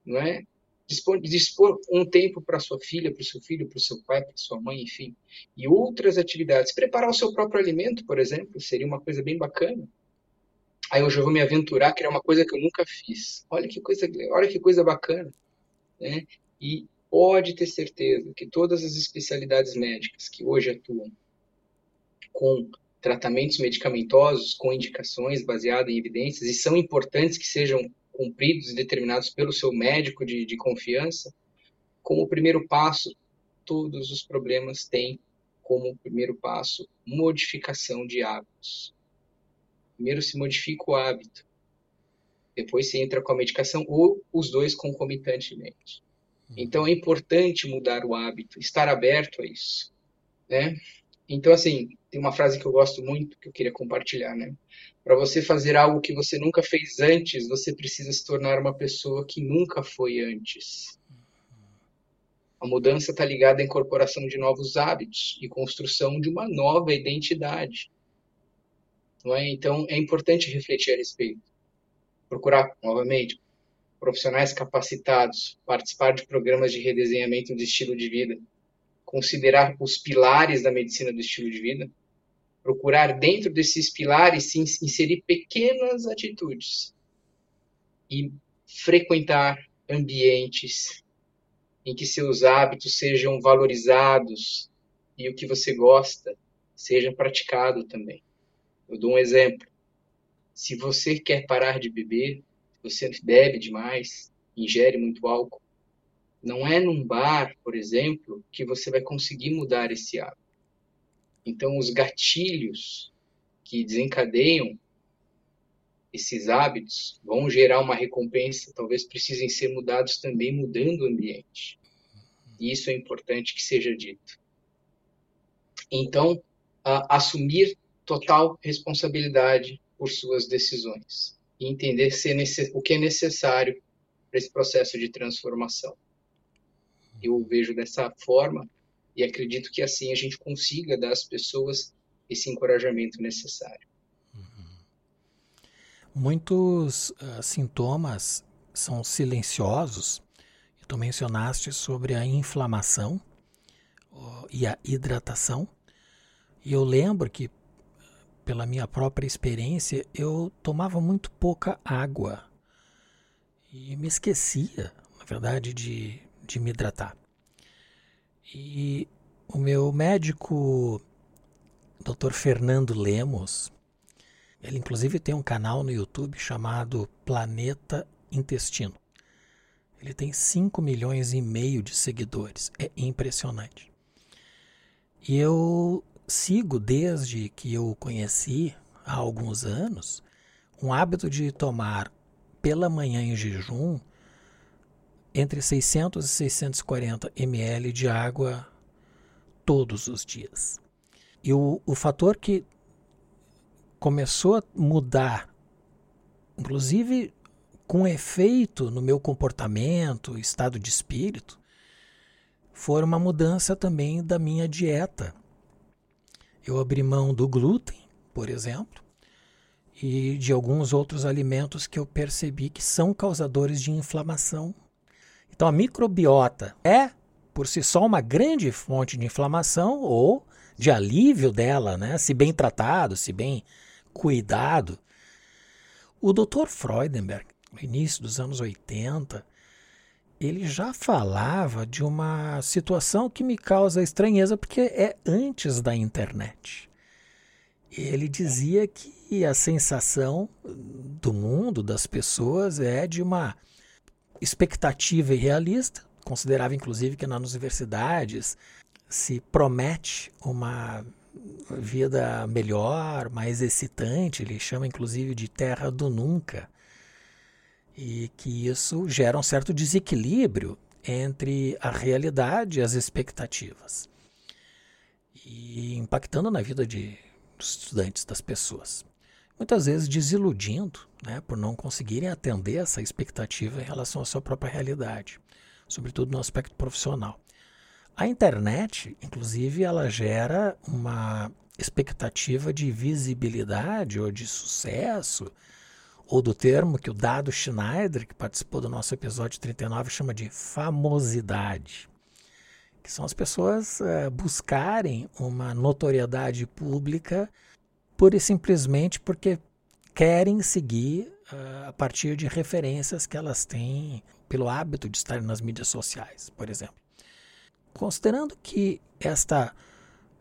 não é? dispor, um tempo para sua filha, para o seu filho, para o seu pai, para sua mãe, enfim, e outras atividades. Preparar o seu próprio alimento, por exemplo, seria uma coisa bem bacana. Aí hoje eu vou me aventurar, que é uma coisa que eu nunca fiz. Olha que coisa, olha que coisa bacana, né? E pode ter certeza que todas as especialidades médicas que hoje atuam com tratamentos medicamentosos, com indicações baseadas em evidências, e são importantes que sejam cumpridos e determinados pelo seu médico de, de confiança, como primeiro passo, todos os problemas têm como primeiro passo modificação de hábitos. Primeiro se modifica o hábito, depois se entra com a medicação ou os dois concomitantemente. Então é importante mudar o hábito, estar aberto a isso, né? Então assim, tem uma frase que eu gosto muito que eu queria compartilhar, né? Para você fazer algo que você nunca fez antes, você precisa se tornar uma pessoa que nunca foi antes. A mudança está ligada à incorporação de novos hábitos e construção de uma nova identidade. Não é? Então, é importante refletir a respeito. Procurar, novamente, profissionais capacitados, participar de programas de redesenhamento do estilo de vida, considerar os pilares da medicina do estilo de vida, procurar dentro desses pilares se inserir pequenas atitudes e frequentar ambientes em que seus hábitos sejam valorizados e o que você gosta seja praticado também. Eu dou um exemplo. Se você quer parar de beber, você bebe demais, ingere muito álcool, não é num bar, por exemplo, que você vai conseguir mudar esse hábito. Então, os gatilhos que desencadeiam esses hábitos vão gerar uma recompensa, talvez precisem ser mudados também mudando o ambiente. E isso é importante que seja dito. Então, assumir total responsabilidade por suas decisões e entender o que é necessário para esse processo de transformação. Eu vejo dessa forma e acredito que assim a gente consiga dar às pessoas esse encorajamento necessário. Uhum. Muitos uh, sintomas são silenciosos. Tu mencionaste sobre a inflamação uh, e a hidratação. E eu lembro que, pela minha própria experiência, eu tomava muito pouca água. E me esquecia, na verdade, de, de me hidratar. E o meu médico, Dr. Fernando Lemos, ele inclusive tem um canal no YouTube chamado Planeta Intestino. Ele tem 5 milhões e meio de seguidores. É impressionante. E eu sigo desde que eu conheci há alguns anos um hábito de tomar pela manhã em jejum entre 600 e 640 ml de água todos os dias. E o, o fator que começou a mudar, inclusive com efeito no meu comportamento, estado de espírito, foi uma mudança também da minha dieta. Eu abri mão do glúten, por exemplo, e de alguns outros alimentos que eu percebi que são causadores de inflamação. Então a microbiota é por si só uma grande fonte de inflamação ou de alívio dela, né? se bem tratado, se bem cuidado. O Dr. Freudenberg, no início dos anos 80, ele já falava de uma situação que me causa estranheza porque é antes da internet. Ele dizia que a sensação do mundo, das pessoas, é de uma expectativa irrealista considerava inclusive que nas universidades se promete uma vida melhor, mais excitante, ele chama inclusive de terra do nunca. E que isso gera um certo desequilíbrio entre a realidade e as expectativas. E impactando na vida de, estudantes, das pessoas. Muitas vezes desiludindo né, por não conseguirem atender essa expectativa em relação à sua própria realidade sobretudo no aspecto profissional. A internet, inclusive, ela gera uma expectativa de visibilidade ou de sucesso, ou do termo que o Dado Schneider, que participou do nosso episódio 39, chama de famosidade, que são as pessoas é, buscarem uma notoriedade pública pura e simplesmente porque querem seguir uh, a partir de referências que elas têm pelo hábito de estar nas mídias sociais, por exemplo. Considerando que esta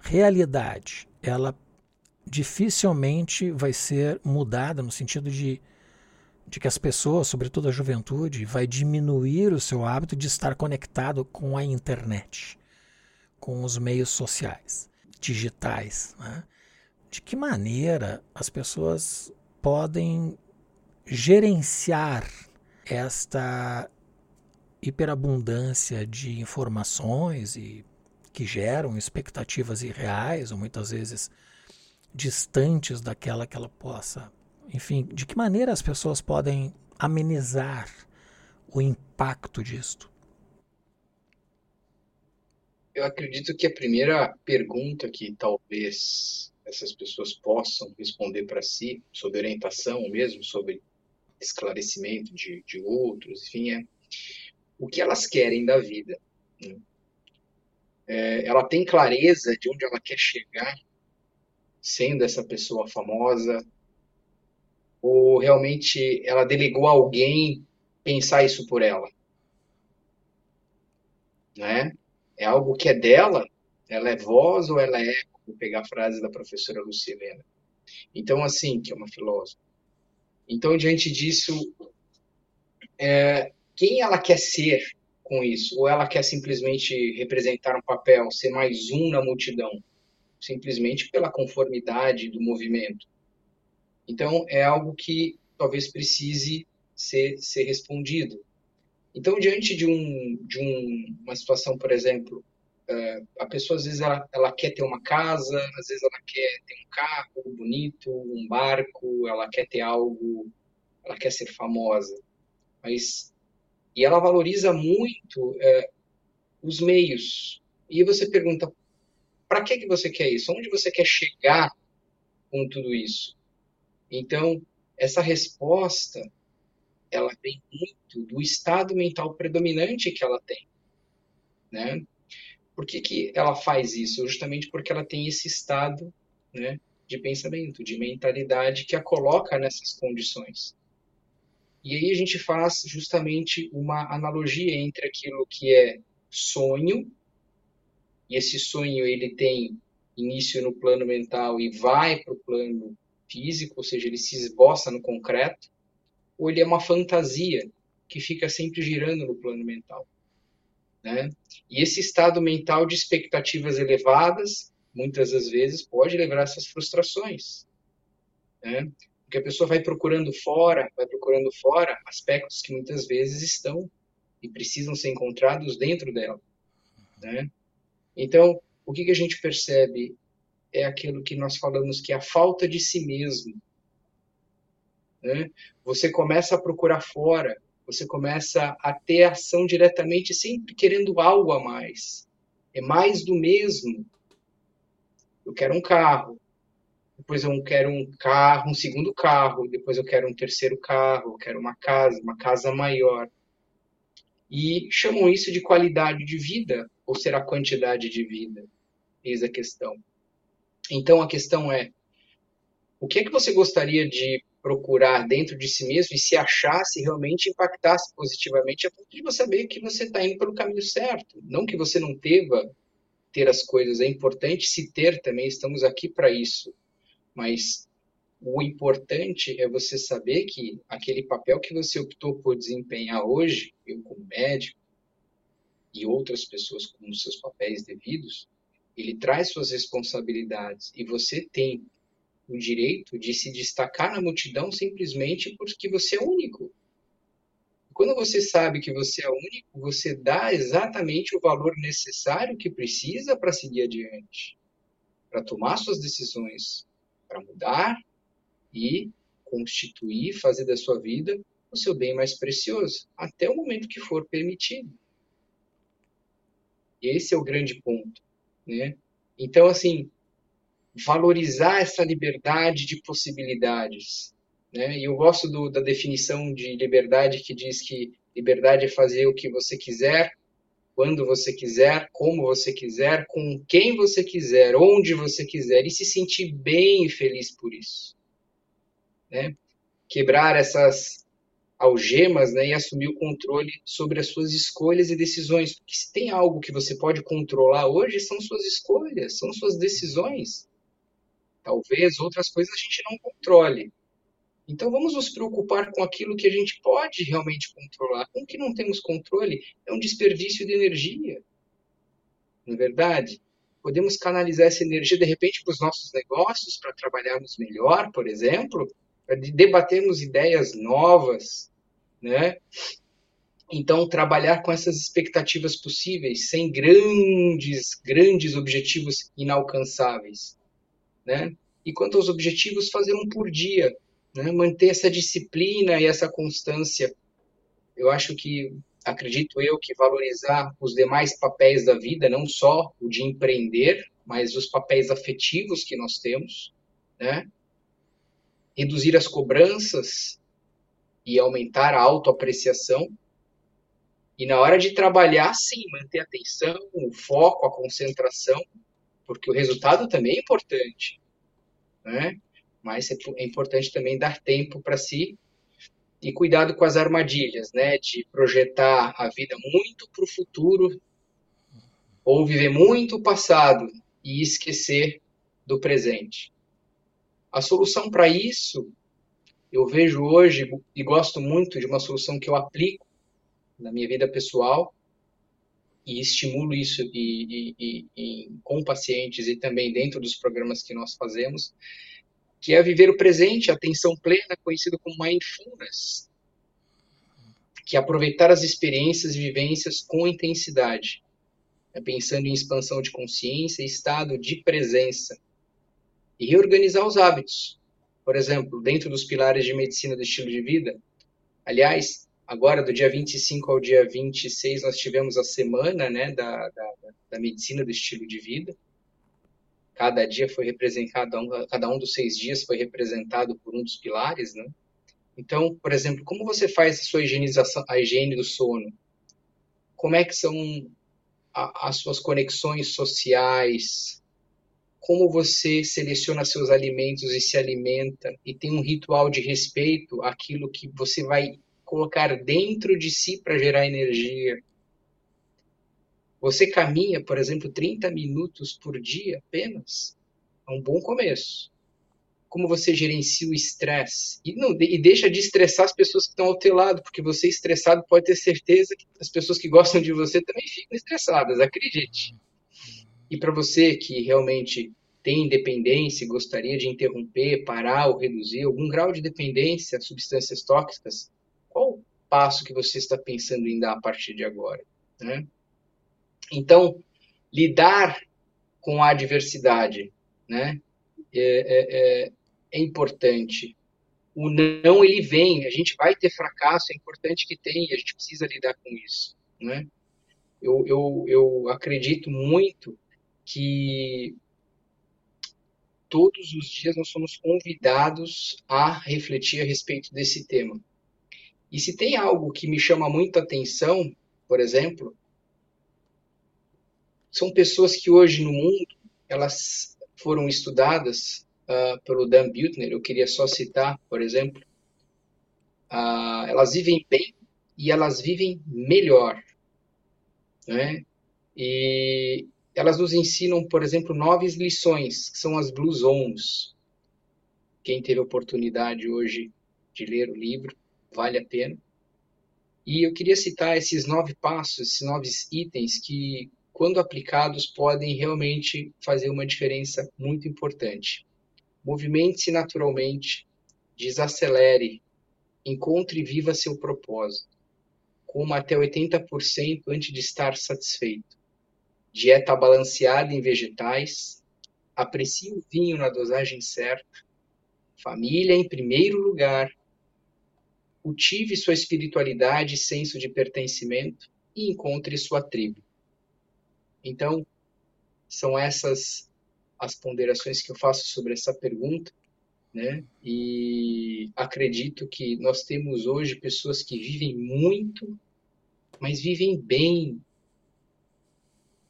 realidade, ela dificilmente vai ser mudada no sentido de, de que as pessoas, sobretudo a juventude, vai diminuir o seu hábito de estar conectado com a internet, com os meios sociais, digitais. Né? De que maneira as pessoas podem gerenciar esta hiperabundância de informações e que geram expectativas irreais ou muitas vezes distantes daquela que ela possa. Enfim, de que maneira as pessoas podem amenizar o impacto disto? Eu acredito que a primeira pergunta que talvez essas pessoas possam responder para si, sobre orientação mesmo, sobre esclarecimento de, de outros, enfim, é o que elas querem da vida. Né? É, ela tem clareza de onde ela quer chegar, sendo essa pessoa famosa, ou realmente ela delegou a alguém pensar isso por ela? Né? É algo que é dela? Ela é voz ou ela é, vou pegar a frase da professora Lucilena. Então, assim, que é uma filósofa. Então, diante disso, é, quem ela quer ser com isso? Ou ela quer simplesmente representar um papel, ser mais um na multidão? Simplesmente pela conformidade do movimento. Então, é algo que talvez precise ser, ser respondido. Então, diante de, um, de um, uma situação, por exemplo, uh, a pessoa às vezes ela, ela quer ter uma casa, às vezes ela quer ter um carro bonito, um barco, ela quer ter algo, ela quer ser famosa. Mas e ela valoriza muito é, os meios. E você pergunta, para que, que você quer isso? Onde você quer chegar com tudo isso? Então, essa resposta, ela vem muito do estado mental predominante que ela tem, né? Por que, que ela faz isso? Justamente porque ela tem esse estado, né, de pensamento, de mentalidade que a coloca nessas condições. E aí a gente faz justamente uma analogia entre aquilo que é sonho, e esse sonho ele tem início no plano mental e vai para o plano físico, ou seja, ele se esboça no concreto, ou ele é uma fantasia que fica sempre girando no plano mental. Né? E esse estado mental de expectativas elevadas, muitas das vezes, pode levar a essas frustrações. Né? Porque a pessoa vai procurando fora, vai procurando fora aspectos que muitas vezes estão e precisam ser encontrados dentro dela. Né? Então, o que, que a gente percebe é aquilo que nós falamos que é a falta de si mesmo. Né? Você começa a procurar fora, você começa a ter ação diretamente, sempre querendo algo a mais. É mais do mesmo. Eu quero um carro, depois eu quero um carro, um segundo carro, depois eu quero um terceiro carro, eu quero uma casa, uma casa maior. E chamam isso de qualidade de vida, ou será quantidade de vida? Eis a questão. Então a questão é: o que é que você gostaria de procurar dentro de si mesmo e se achasse realmente impactasse positivamente a ponto de você saber que você está indo pelo caminho certo. Não que você não deva ter as coisas, é importante se ter também, estamos aqui para isso. Mas o importante é você saber que aquele papel que você optou por desempenhar hoje, eu como médico e outras pessoas com seus papéis devidos, ele traz suas responsabilidades e você tem o direito de se destacar na multidão simplesmente porque você é único. Quando você sabe que você é único, você dá exatamente o valor necessário que precisa para seguir adiante, para tomar suas decisões, para mudar e constituir, fazer da sua vida o seu bem mais precioso, até o momento que for permitido. Esse é o grande ponto né? Então, assim, valorizar essa liberdade de possibilidades, né? E eu gosto do, da definição de liberdade que diz que liberdade é fazer o que você quiser, quando você quiser, como você quiser, com quem você quiser, onde você quiser e se sentir bem e feliz por isso, né? Quebrar essas algemas né, e assumir o controle sobre as suas escolhas e decisões. Porque se tem algo que você pode controlar hoje, são suas escolhas, são suas decisões. Talvez outras coisas a gente não controle. Então vamos nos preocupar com aquilo que a gente pode realmente controlar. Com o que não temos controle é um desperdício de energia. Não é verdade? Podemos canalizar essa energia de repente para os nossos negócios, para trabalharmos melhor, por exemplo, para debatermos ideias novas, né? Então, trabalhar com essas expectativas possíveis, sem grandes, grandes objetivos inalcançáveis, né? E quanto aos objetivos, fazer um por dia, né? Manter essa disciplina e essa constância. Eu acho que, acredito eu, que valorizar os demais papéis da vida, não só o de empreender, mas os papéis afetivos que nós temos, né? reduzir as cobranças e aumentar a autoapreciação. E na hora de trabalhar, sim, manter a atenção, o foco, a concentração, porque o resultado também é importante, né? Mas é, é importante também dar tempo para si e cuidado com as armadilhas, né? De projetar a vida muito para o futuro ou viver muito o passado e esquecer do presente. A solução para isso, eu vejo hoje e gosto muito de uma solução que eu aplico na minha vida pessoal e estimulo isso e, e, e, com pacientes e também dentro dos programas que nós fazemos, que é viver o presente, atenção plena, conhecido como mindfulness, que é aproveitar as experiências e vivências com intensidade, é pensando em expansão de consciência estado de presença e reorganizar os hábitos. Por exemplo, dentro dos pilares de medicina do estilo de vida. Aliás, agora do dia 25 ao dia 26 nós tivemos a semana né, da, da, da medicina do estilo de vida. cada dia foi representado, cada um dos seis dias foi representado por um dos pilares, né? Então, por exemplo, como você faz a sua higienização, a higiene do sono? Como é que são as suas conexões sociais? Como você seleciona seus alimentos e se alimenta e tem um ritual de respeito àquilo que você vai colocar dentro de si para gerar energia? Você caminha, por exemplo, 30 minutos por dia apenas? É um bom começo como você gerencia o estresse. E, e deixa de estressar as pessoas que estão ao teu lado, porque você estressado pode ter certeza que as pessoas que gostam de você também ficam estressadas, acredite. E para você que realmente tem dependência e gostaria de interromper, parar ou reduzir algum grau de dependência a substâncias tóxicas, qual o passo que você está pensando em dar a partir de agora? Né? Então, lidar com a adversidade, né? É, é, é, é importante. O não, ele vem, a gente vai ter fracasso, é importante que tenha, a gente precisa lidar com isso, né? Eu, eu, eu acredito muito que todos os dias nós somos convidados a refletir a respeito desse tema. E se tem algo que me chama muita atenção, por exemplo, são pessoas que hoje no mundo elas foram estudadas uh, pelo Dan Buettner, eu queria só citar, por exemplo, uh, elas vivem bem e elas vivem melhor. Né? E elas nos ensinam, por exemplo, nove lições, que são as Blue Zones. Quem teve a oportunidade hoje de ler o livro, vale a pena. E eu queria citar esses nove passos, esses nove itens que, quando aplicados, podem realmente fazer uma diferença muito importante. Movimente-se naturalmente, desacelere, encontre e viva seu propósito. Coma até 80% antes de estar satisfeito. Dieta balanceada em vegetais. Aprecie o vinho na dosagem certa. Família em primeiro lugar. Cultive sua espiritualidade e senso de pertencimento e encontre sua tribo. Então, são essas as ponderações que eu faço sobre essa pergunta, né? E acredito que nós temos hoje pessoas que vivem muito, mas vivem bem.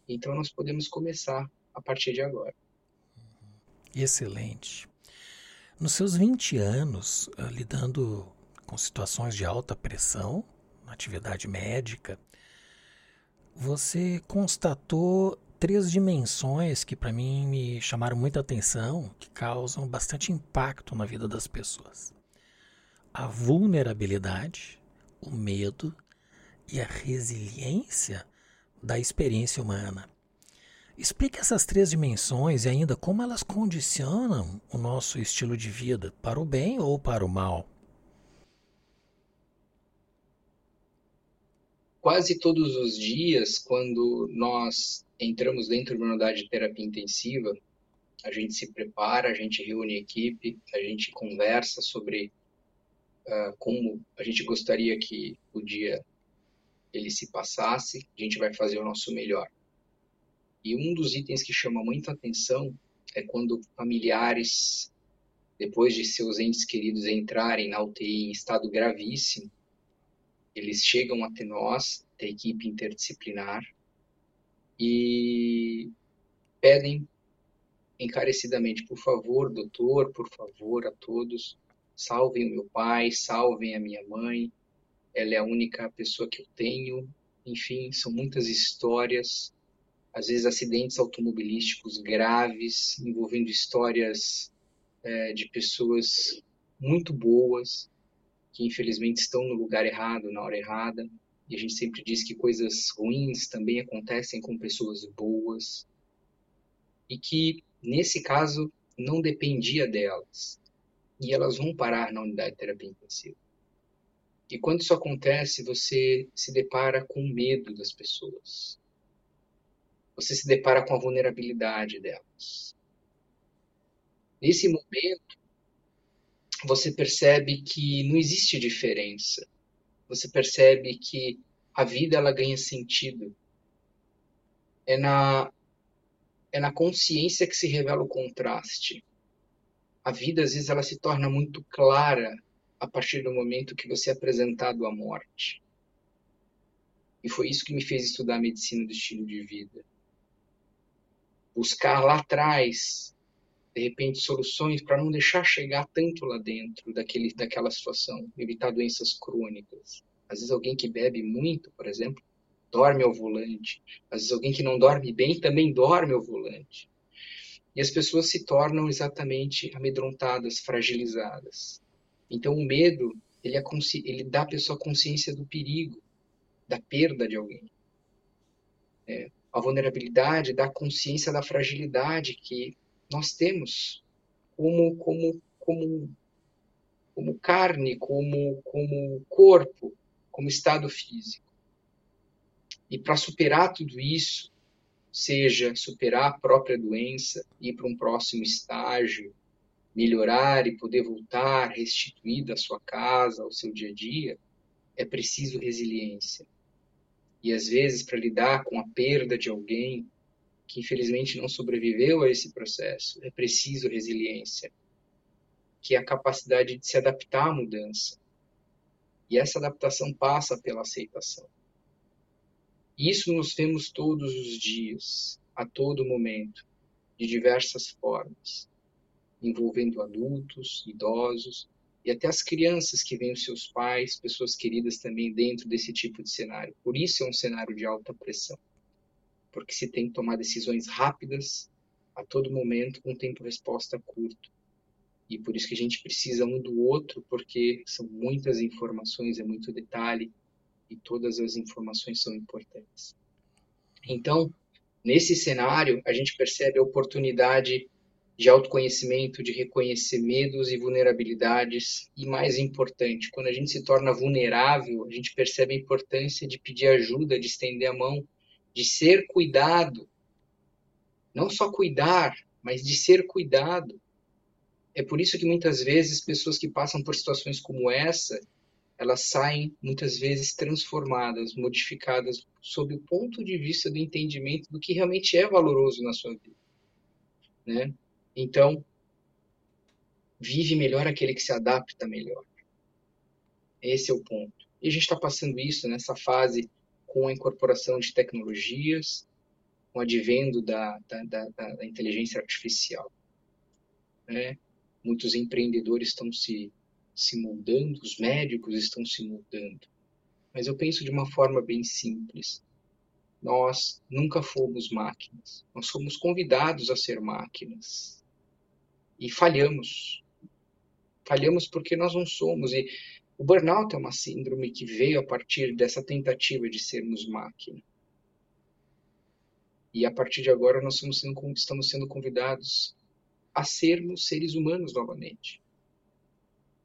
Então nós podemos começar a partir de agora. Excelente. Nos seus 20 anos uh, lidando com situações de alta pressão, na atividade médica, você constatou três dimensões que para mim me chamaram muita atenção, que causam bastante impacto na vida das pessoas: a vulnerabilidade, o medo e a resiliência da experiência humana. Explique essas três dimensões e ainda como elas condicionam o nosso estilo de vida, para o bem ou para o mal. Quase todos os dias, quando nós entramos dentro de uma unidade de terapia intensiva, a gente se prepara, a gente reúne a equipe, a gente conversa sobre uh, como a gente gostaria que o dia ele se passasse, a gente vai fazer o nosso melhor. E um dos itens que chama muita atenção é quando familiares, depois de seus entes queridos entrarem na UTI em estado gravíssimo, eles chegam até nós, da equipe interdisciplinar, e pedem encarecidamente, por favor, doutor, por favor, a todos, salvem o meu pai, salvem a minha mãe, ela é a única pessoa que eu tenho. Enfim, são muitas histórias, às vezes acidentes automobilísticos graves, envolvendo histórias é, de pessoas muito boas, que infelizmente estão no lugar errado, na hora errada. E a gente sempre diz que coisas ruins também acontecem com pessoas boas. E que, nesse caso, não dependia delas. E elas vão parar na unidade de terapia intensiva. E quando isso acontece, você se depara com o medo das pessoas. Você se depara com a vulnerabilidade delas. Nesse momento, você percebe que não existe diferença você percebe que a vida ela ganha sentido. É na é na consciência que se revela o contraste. A vida, às vezes, ela se torna muito clara a partir do momento que você é apresentado à morte. E foi isso que me fez estudar a medicina do estilo de vida. Buscar lá atrás, de repente, soluções para não deixar chegar tanto lá dentro daquele, daquela situação, evitar doenças crônicas. Às vezes, alguém que bebe muito, por exemplo, dorme ao volante. Às vezes, alguém que não dorme bem também dorme ao volante. E as pessoas se tornam exatamente amedrontadas, fragilizadas. Então, o medo, ele, é ele dá à pessoa consciência do perigo, da perda de alguém. É, a vulnerabilidade dá consciência da fragilidade que nós temos como, como, como, como carne, como, como corpo, como estado físico. E para superar tudo isso, seja superar a própria doença, ir para um próximo estágio, melhorar e poder voltar restituído à sua casa, ao seu dia a dia, é preciso resiliência. E às vezes, para lidar com a perda de alguém que infelizmente não sobreviveu a esse processo, é preciso resiliência, que é a capacidade de se adaptar à mudança. E essa adaptação passa pela aceitação. Isso nos vemos todos os dias, a todo momento, de diversas formas, envolvendo adultos, idosos e até as crianças que veem os seus pais, pessoas queridas também dentro desse tipo de cenário. Por isso é um cenário de alta pressão, porque se tem que tomar decisões rápidas a todo momento com tempo-resposta curto. E por isso que a gente precisa um do outro, porque são muitas informações, é muito detalhe, e todas as informações são importantes. Então, nesse cenário, a gente percebe a oportunidade de autoconhecimento, de reconhecer medos e vulnerabilidades, e mais importante, quando a gente se torna vulnerável, a gente percebe a importância de pedir ajuda, de estender a mão, de ser cuidado. Não só cuidar, mas de ser cuidado. É por isso que muitas vezes pessoas que passam por situações como essa, elas saem muitas vezes transformadas, modificadas sob o ponto de vista do entendimento do que realmente é valoroso na sua vida, né? Então, vive melhor aquele que se adapta melhor. Esse é o ponto. E a gente está passando isso nessa fase com a incorporação de tecnologias, com o advento da, da, da, da inteligência artificial. Né? Muitos empreendedores estão se se mudando, os médicos estão se mudando. Mas eu penso de uma forma bem simples. Nós nunca fomos máquinas. Nós fomos convidados a ser máquinas. E falhamos. Falhamos porque nós não somos. E o burnout é uma síndrome que veio a partir dessa tentativa de sermos máquina. E a partir de agora nós sendo, estamos sendo convidados a sermos seres humanos novamente.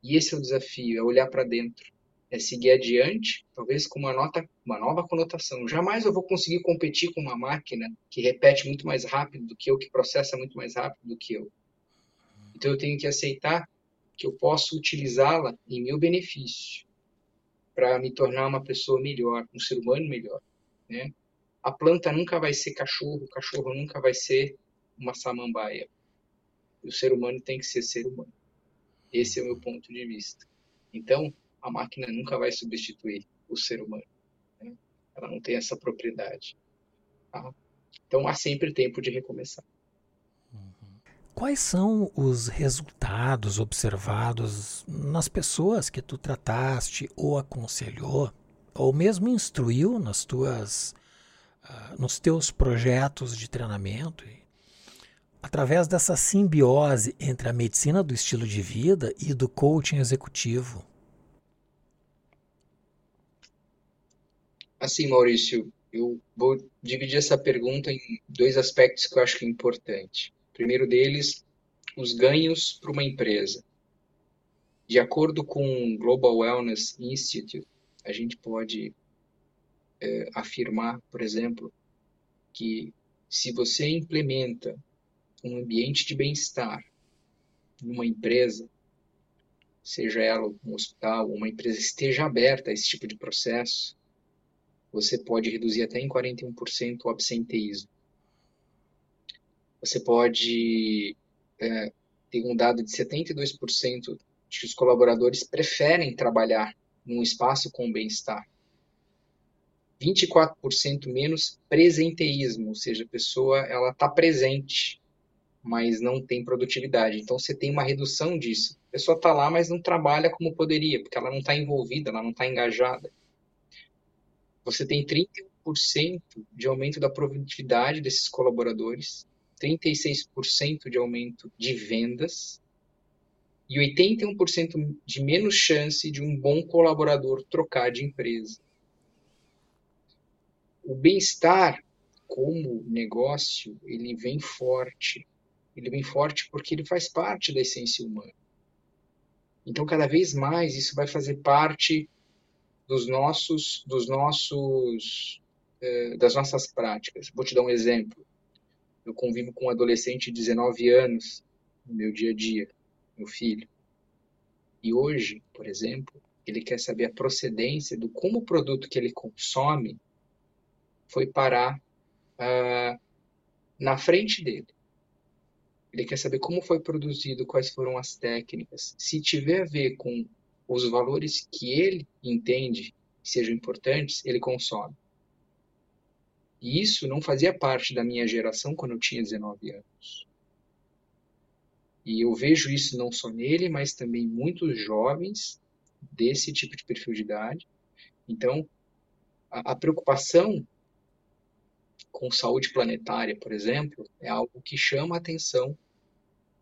E esse é o desafio, é olhar para dentro, é seguir adiante, talvez com uma nota, uma nova conotação. Jamais eu vou conseguir competir com uma máquina que repete muito mais rápido do que eu, que processa muito mais rápido do que eu. Então eu tenho que aceitar que eu posso utilizá-la em meu benefício para me tornar uma pessoa melhor, um ser humano melhor, né? A planta nunca vai ser cachorro, o cachorro nunca vai ser uma samambaia. O ser humano tem que ser ser humano. Esse é o meu ponto de vista. Então, a máquina nunca vai substituir o ser humano. Né? Ela não tem essa propriedade. Tá? Então, há sempre tempo de recomeçar. Quais são os resultados observados nas pessoas que tu trataste ou aconselhou, ou mesmo instruiu nas tuas, uh, nos teus projetos de treinamento através dessa simbiose entre a medicina do estilo de vida e do coaching executivo? Assim, Maurício, eu vou dividir essa pergunta em dois aspectos que eu acho que é importante. Primeiro deles, os ganhos para uma empresa. De acordo com o Global Wellness Institute, a gente pode é, afirmar, por exemplo, que se você implementa um ambiente de bem-estar numa empresa, seja ela um hospital, uma empresa esteja aberta a esse tipo de processo, você pode reduzir até em 41% o absenteísmo. Você pode é, ter um dado de 72% de que os colaboradores preferem trabalhar num espaço com bem-estar. 24% menos presenteísmo, ou seja, a pessoa ela está presente, mas não tem produtividade. Então você tem uma redução disso. A pessoa está lá, mas não trabalha como poderia, porque ela não está envolvida, ela não está engajada. Você tem 31% de aumento da produtividade desses colaboradores, 36% de aumento de vendas e 81% de menos chance de um bom colaborador trocar de empresa. O bem-estar como negócio, ele vem forte. Ele vem forte porque ele faz parte da essência humana. Então, cada vez mais isso vai fazer parte dos nossos, dos nossos, eh, das nossas práticas. Vou te dar um exemplo. Eu convivo com um adolescente de 19 anos no meu dia a dia, meu filho. E hoje, por exemplo, ele quer saber a procedência do como o produto que ele consome foi parar uh, na frente dele. Ele quer saber como foi produzido, quais foram as técnicas. Se tiver a ver com os valores que ele entende sejam importantes, ele consome. E isso não fazia parte da minha geração quando eu tinha 19 anos. E eu vejo isso não só nele, mas também muitos jovens desse tipo de perfil de idade. Então, a, a preocupação com saúde planetária, por exemplo, é algo que chama a atenção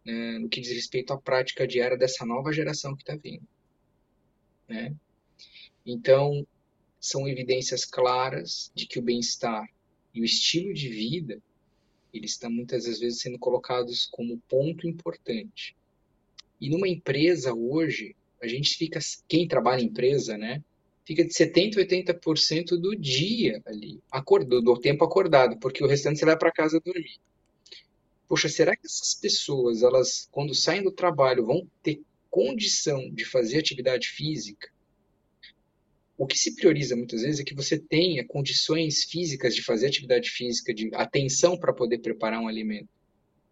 né, no que diz respeito à prática diária dessa nova geração que está vindo. Né? Então, são evidências claras de que o bem-estar e o estilo de vida eles estão muitas vezes sendo colocados como ponto importante. E numa empresa hoje, a gente fica, quem trabalha em empresa, né, fica de 70% a 80% do dia ali, do tempo acordado, porque o restante você vai para casa dormir. Poxa, será que essas pessoas, elas, quando saem do trabalho, vão ter condição de fazer atividade física? O que se prioriza muitas vezes é que você tenha condições físicas de fazer atividade física, de atenção para poder preparar um alimento.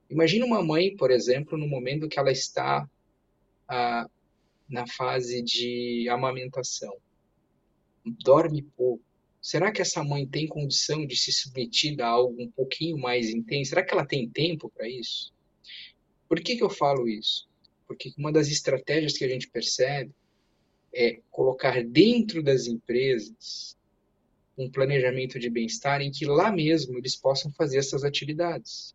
Imagina uma mãe, por exemplo, no momento que ela está ah, na fase de amamentação dorme pouco. Será que essa mãe tem condição de se submeter a algo um pouquinho mais intenso? Será que ela tem tempo para isso? Por que, que eu falo isso? Porque uma das estratégias que a gente percebe é colocar dentro das empresas um planejamento de bem-estar em que lá mesmo eles possam fazer essas atividades.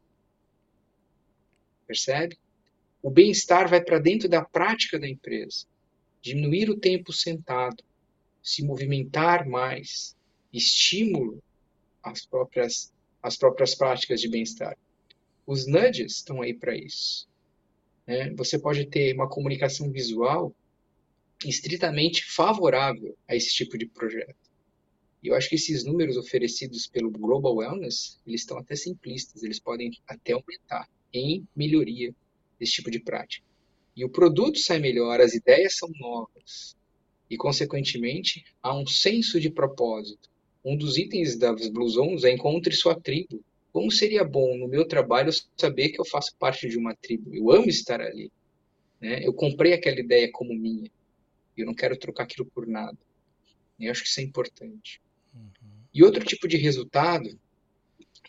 Percebe? O bem-estar vai para dentro da prática da empresa. Diminuir o tempo sentado, se movimentar mais, estímulo às próprias, às próprias práticas de bem-estar. Os nudges estão aí para isso. Né? Você pode ter uma comunicação visual estritamente favorável a esse tipo de projeto. E eu acho que esses números oferecidos pelo Global Wellness, eles estão até simplistas, eles podem até aumentar em melhoria desse tipo de prática. E o produto sai melhor, as ideias são novas, e, consequentemente, há um senso de propósito. Um dos itens das Blue Zones é encontre sua tribo. Como seria bom no meu trabalho saber que eu faço parte de uma tribo? Eu amo estar ali. Né? Eu comprei aquela ideia como minha. E eu não quero trocar aquilo por nada. Eu acho que isso é importante. Uhum. E outro tipo de resultado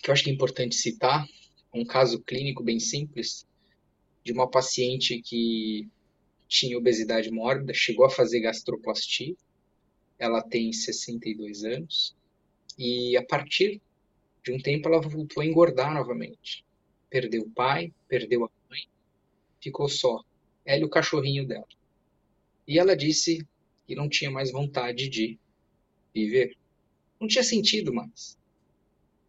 que eu acho que é importante citar, um caso clínico bem simples de uma paciente que tinha obesidade mórbida, chegou a fazer gastroplastia. Ela tem 62 anos e a partir de um tempo ela voltou a engordar novamente. Perdeu o pai, perdeu a mãe, ficou só. Ela e o cachorrinho dela. E ela disse que não tinha mais vontade de viver. Não tinha sentido mais.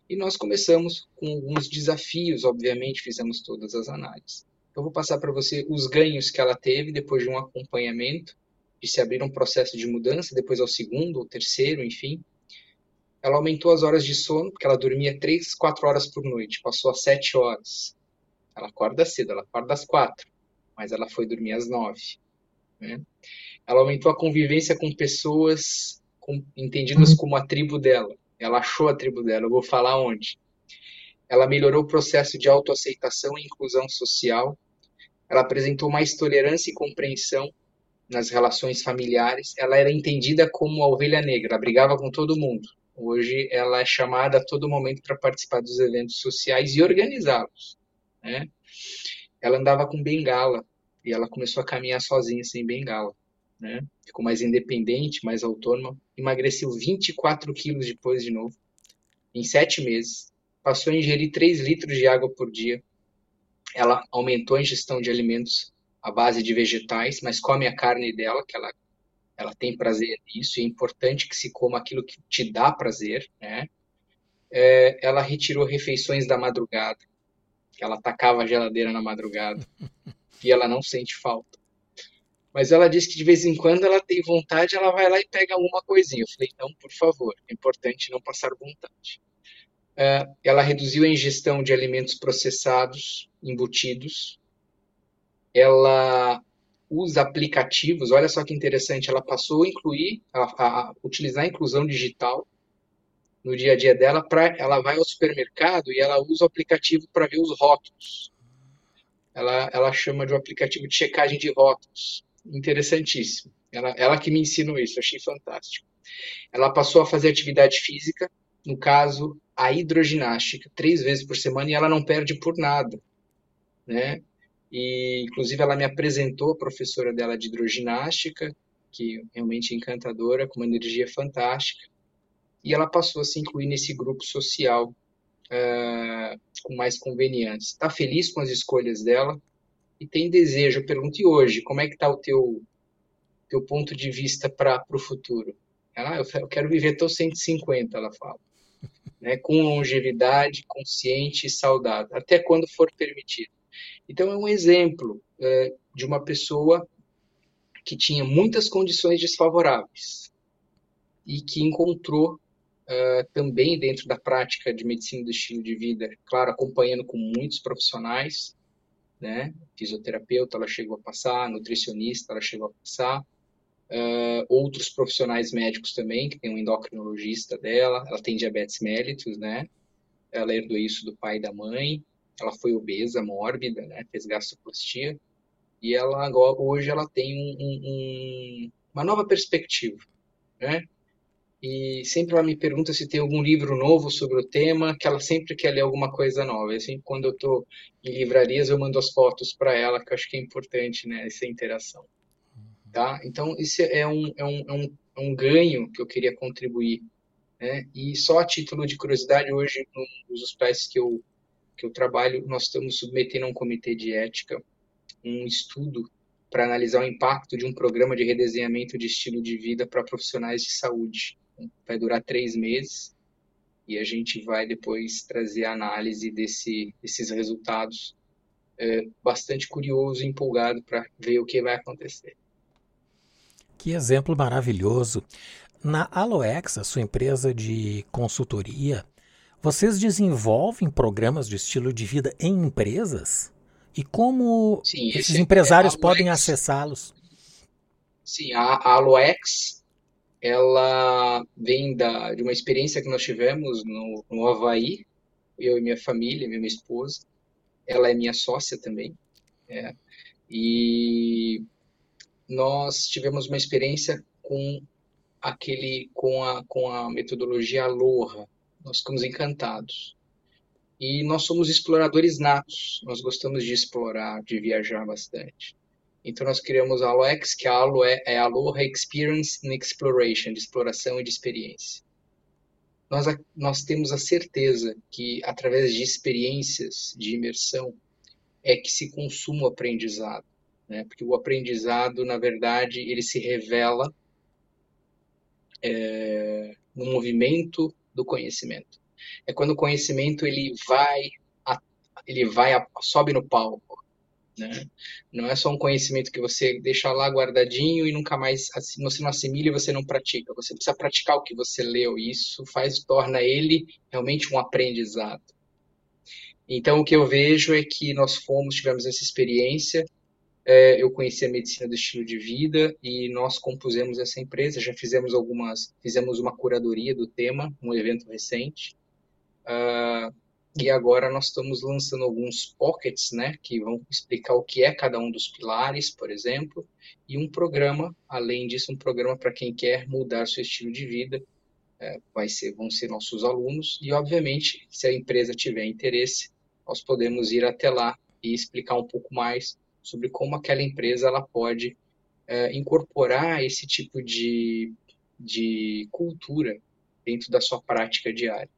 E nós começamos com alguns desafios, obviamente, fizemos todas as análises. Eu vou passar para você os ganhos que ela teve depois de um acompanhamento, de se abrir um processo de mudança, depois ao segundo, ou terceiro, enfim. Ela aumentou as horas de sono, porque ela dormia 3, 4 horas por noite, passou a 7 horas. Ela acorda cedo, ela acorda às 4, mas ela foi dormir às 9. Né? Ela aumentou a convivência com pessoas com, entendidas como a tribo dela. Ela achou a tribo dela, eu vou falar onde. ela melhorou o processo de autoaceitação e inclusão social, ela apresentou mais tolerância e compreensão nas relações familiares, ela era entendida como a ovelha negra, ela brigava com todo mundo. Hoje ela é chamada a todo momento para participar dos eventos sociais e organizá-los. Né? Ela andava com bengala e ela começou a caminhar sozinha sem bengala. Né? Ficou mais independente, mais autônoma, emagreceu 24 quilos depois de novo, em sete meses, passou a ingerir 3 litros de água por dia. Ela aumentou a ingestão de alimentos à base de vegetais, mas come a carne dela, que ela, ela tem prazer nisso, e é importante que se coma aquilo que te dá prazer, né? É, ela retirou refeições da madrugada, ela atacava a geladeira na madrugada, e ela não sente falta. Mas ela disse que de vez em quando ela tem vontade, ela vai lá e pega alguma coisinha. Eu falei, não, por favor, é importante não passar vontade. É, ela reduziu a ingestão de alimentos processados, embutidos, ela usa aplicativos, olha só que interessante, ela passou a incluir, a, a utilizar a inclusão digital no dia a dia dela, para ela vai ao supermercado e ela usa o aplicativo para ver os rótulos. Ela, ela chama de um aplicativo de checagem de rótulos. Interessantíssimo. Ela, ela que me ensinou isso, achei fantástico. Ela passou a fazer atividade física, no caso, a hidroginástica, três vezes por semana, e ela não perde por nada. Né? E, inclusive, ela me apresentou a professora dela de hidroginástica, que realmente é encantadora, com uma energia fantástica. E ela passou a se incluir nesse grupo social com mais conveniência. Está feliz com as escolhas dela e tem desejo. Eu pergunto, e hoje, como é que está o teu, teu ponto de vista para o futuro? Ela, ah, eu quero viver até os 150, ela fala. Né, com longevidade, consciente e saudável, até quando for permitido. Então, é um exemplo é, de uma pessoa que tinha muitas condições desfavoráveis e que encontrou Uh, também dentro da prática de medicina do estilo de vida, claro, acompanhando com muitos profissionais, né? Fisioterapeuta, ela chegou a passar, nutricionista, ela chegou a passar, uh, outros profissionais médicos também, que tem um endocrinologista dela, ela tem diabetes mellitus, né? Ela herdou isso do pai e da mãe, ela foi obesa, mórbida, né? Fez gastroplastia. E ela agora, hoje ela tem um, um, uma nova perspectiva, né? E sempre ela me pergunta se tem algum livro novo sobre o tema, que ela sempre quer ler alguma coisa nova. E assim, quando eu estou em livrarias, eu mando as fotos para ela, que eu acho que é importante, né? Essa interação. Tá? Então, isso é um, é um, é um, é um ganho que eu queria contribuir. Né? E só a título de curiosidade, hoje, nos hospitais que eu que eu trabalho, nós estamos submetendo a um comitê de ética um estudo para analisar o impacto de um programa de redesenhamento de estilo de vida para profissionais de saúde. Vai durar três meses e a gente vai depois trazer a análise desse, desses resultados. É, bastante curioso e empolgado para ver o que vai acontecer. Que exemplo maravilhoso. Na Aloex, a sua empresa de consultoria, vocês desenvolvem programas de estilo de vida em empresas? E como Sim, esses é empresários é podem acessá-los? Sim, a, a Aloex, ela vem da, de uma experiência que nós tivemos no, no Havaí, eu e minha família, minha esposa. Ela é minha sócia também. É, e nós tivemos uma experiência com aquele com a, com a metodologia Aloha, nós ficamos encantados. E nós somos exploradores natos, nós gostamos de explorar, de viajar bastante. Então nós criamos a Aloex, que a Alo é, é Aloha Experience and Exploration, de exploração e de experiência. Nós, nós temos a certeza que através de experiências de imersão é que se consuma o aprendizado, né? Porque o aprendizado, na verdade, ele se revela é, no movimento do conhecimento. É quando o conhecimento ele vai, ele vai, sobe no palco. Né? Não é só um conhecimento que você deixa lá guardadinho e nunca mais você não assimila e você não pratica. Você precisa praticar o que você leu e isso faz torna ele realmente um aprendizado. Então o que eu vejo é que nós fomos tivemos essa experiência é, eu conheci a medicina do estilo de vida e nós compusemos essa empresa. Já fizemos algumas, fizemos uma curadoria do tema, um evento recente. Uh, e agora nós estamos lançando alguns pockets, né, que vão explicar o que é cada um dos pilares, por exemplo, e um programa, além disso, um programa para quem quer mudar seu estilo de vida, é, vai ser, vão ser nossos alunos, e obviamente, se a empresa tiver interesse, nós podemos ir até lá e explicar um pouco mais sobre como aquela empresa ela pode é, incorporar esse tipo de, de cultura dentro da sua prática diária.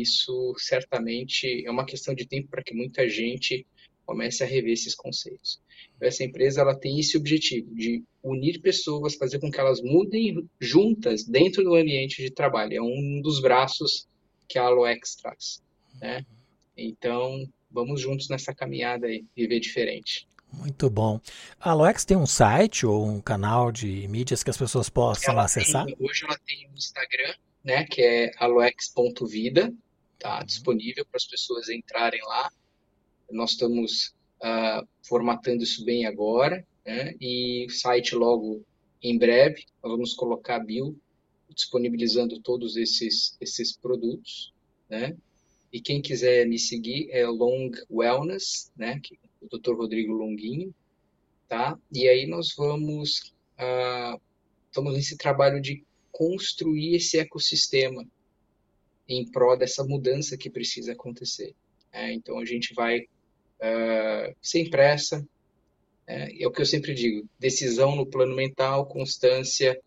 Isso certamente é uma questão de tempo para que muita gente comece a rever esses conceitos. Essa empresa ela tem esse objetivo de unir pessoas, fazer com que elas mudem juntas dentro do ambiente de trabalho. É um dos braços que a Aloex traz. Né? Então, vamos juntos nessa caminhada aí, viver diferente. Muito bom. A Aloex tem um site ou um canal de mídias que as pessoas possam ela acessar? Tem, hoje ela tem um Instagram, né, que é aloex.vida, tá uhum. disponível para as pessoas entrarem lá. Nós estamos uh, formatando isso bem agora, né, e o site logo em breve, nós vamos colocar a bio disponibilizando todos esses, esses produtos, né, e quem quiser me seguir é Long Wellness, né, que o Dr. Rodrigo Longuinho, tá? E aí nós vamos, uh, estamos nesse trabalho de construir esse ecossistema em prol dessa mudança que precisa acontecer. É, então a gente vai uh, sem pressa, é, é, o que eu sempre digo: decisão no plano mental, constância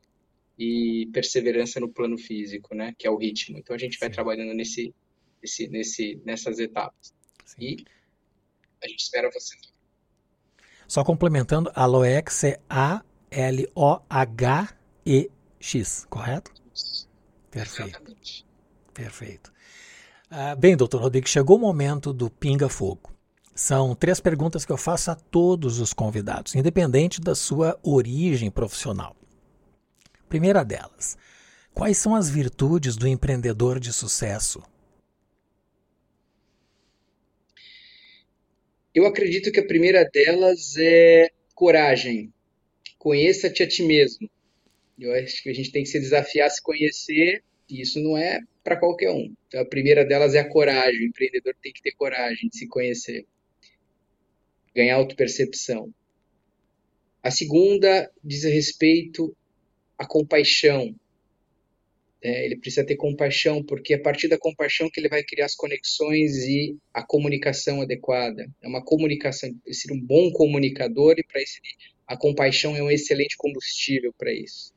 e perseverança no plano físico, né? Que é o ritmo. Então a gente vai Sim. trabalhando nesse, nesse, nesse, nessas etapas. Sim. E a gente espera você. Só complementando, Aloex é A-L-O-H-E-X, correto? Perfeito. Exatamente. Perfeito. Ah, bem, doutor Rodrigo, chegou o momento do pinga-fogo. São três perguntas que eu faço a todos os convidados, independente da sua origem profissional. Primeira delas, quais são as virtudes do empreendedor de sucesso? Eu acredito que a primeira delas é coragem. Conheça-te a ti mesmo. Eu acho que a gente tem que se desafiar a se conhecer, e isso não é para qualquer um. Então, a primeira delas é a coragem. O empreendedor tem que ter coragem de se conhecer, ganhar autopercepção. A segunda diz respeito à compaixão. É, ele precisa ter compaixão, porque é a partir da compaixão que ele vai criar as conexões e a comunicação adequada. É uma comunicação, ser um bom comunicador e para isso a compaixão é um excelente combustível para isso.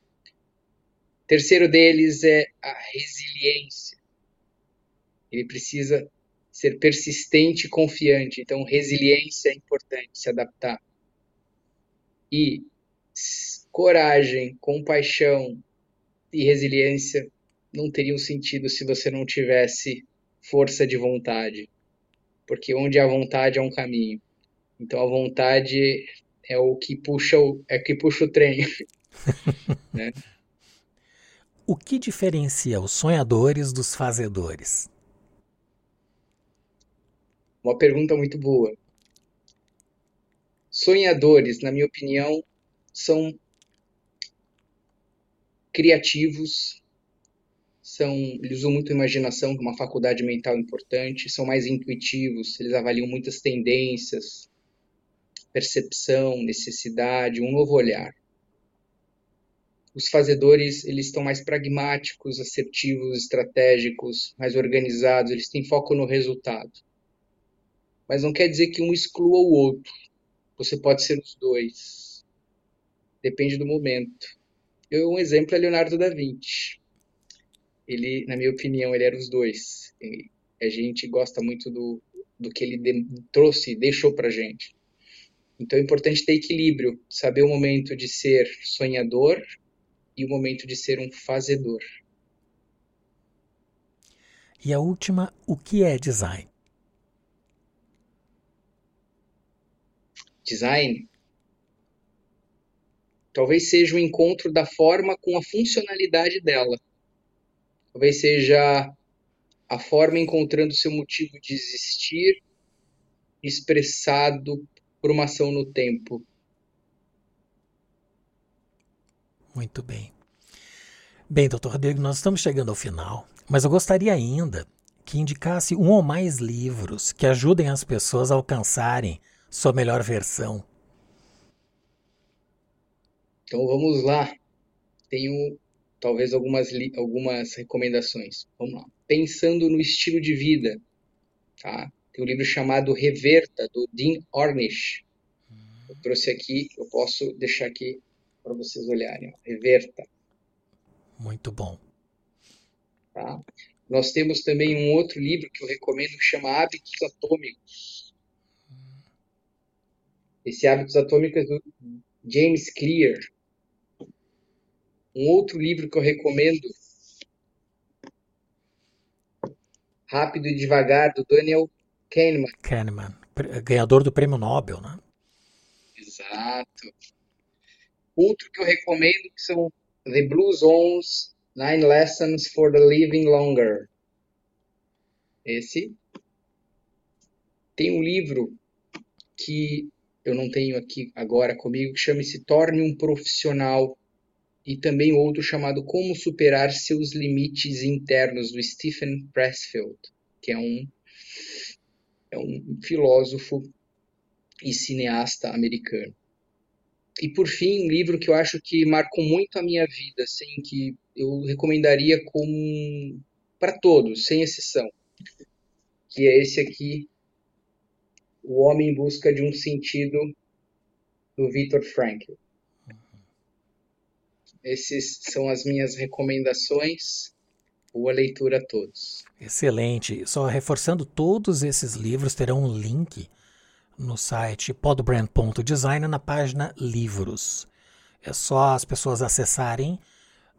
Terceiro deles é a resiliência. Ele precisa ser persistente e confiante. Então, resiliência é importante, se adaptar. E coragem, compaixão, e resiliência não teriam sentido se você não tivesse força de vontade. Porque onde há vontade há um caminho. Então a vontade é o que puxa o, é que puxa o trem. né? O que diferencia os sonhadores dos fazedores? Uma pergunta muito boa. Sonhadores, na minha opinião, são criativos, são, eles usam muito a imaginação, que é uma faculdade mental importante, são mais intuitivos, eles avaliam muitas tendências, percepção, necessidade, um novo olhar. Os fazedores, eles estão mais pragmáticos, assertivos, estratégicos, mais organizados, eles têm foco no resultado. Mas não quer dizer que um exclua o outro. Você pode ser os dois. Depende do momento. Eu, um exemplo é Leonardo da Vinci. Ele, na minha opinião, ele era os dois. E a gente gosta muito do, do que ele de, trouxe, deixou para gente. Então é importante ter equilíbrio, saber o momento de ser sonhador e o momento de ser um fazedor. E a última, o que é design? Design Talvez seja o encontro da forma com a funcionalidade dela. Talvez seja a forma encontrando seu motivo de existir expressado por uma ação no tempo. Muito bem. Bem, doutor Rodrigo, nós estamos chegando ao final, mas eu gostaria ainda que indicasse um ou mais livros que ajudem as pessoas a alcançarem sua melhor versão. Então vamos lá. Tenho talvez algumas, algumas recomendações. Vamos lá. Pensando no estilo de vida, tá? Tem um livro chamado Reverta, do Dean Ornish. Eu trouxe aqui, eu posso deixar aqui para vocês olharem. Ó. Reverta. Muito bom. Tá? Nós temos também um outro livro que eu recomendo que chama Hábitos Atômicos. Esse Hábitos Atômicos é do James Clear. Um outro livro que eu recomendo, Rápido e Devagar, do Daniel Kahneman. Kahneman, ganhador do prêmio Nobel, né? Exato. Outro que eu recomendo que são The Blue Zones, Nine Lessons for the Living Longer. Esse. Tem um livro que eu não tenho aqui agora comigo, que chama-se Torne um Profissional e também outro chamado Como Superar Seus Limites Internos, do Stephen Pressfield, que é um, é um filósofo e cineasta americano. E por fim, um livro que eu acho que marcou muito a minha vida, assim, que eu recomendaria como para todos, sem exceção, que é esse aqui, O Homem em Busca de um Sentido, do Viktor Frankl. Esses são as minhas recomendações. Boa leitura a todos. Excelente. Só reforçando, todos esses livros terão um link no site podbrand.design na página Livros. É só as pessoas acessarem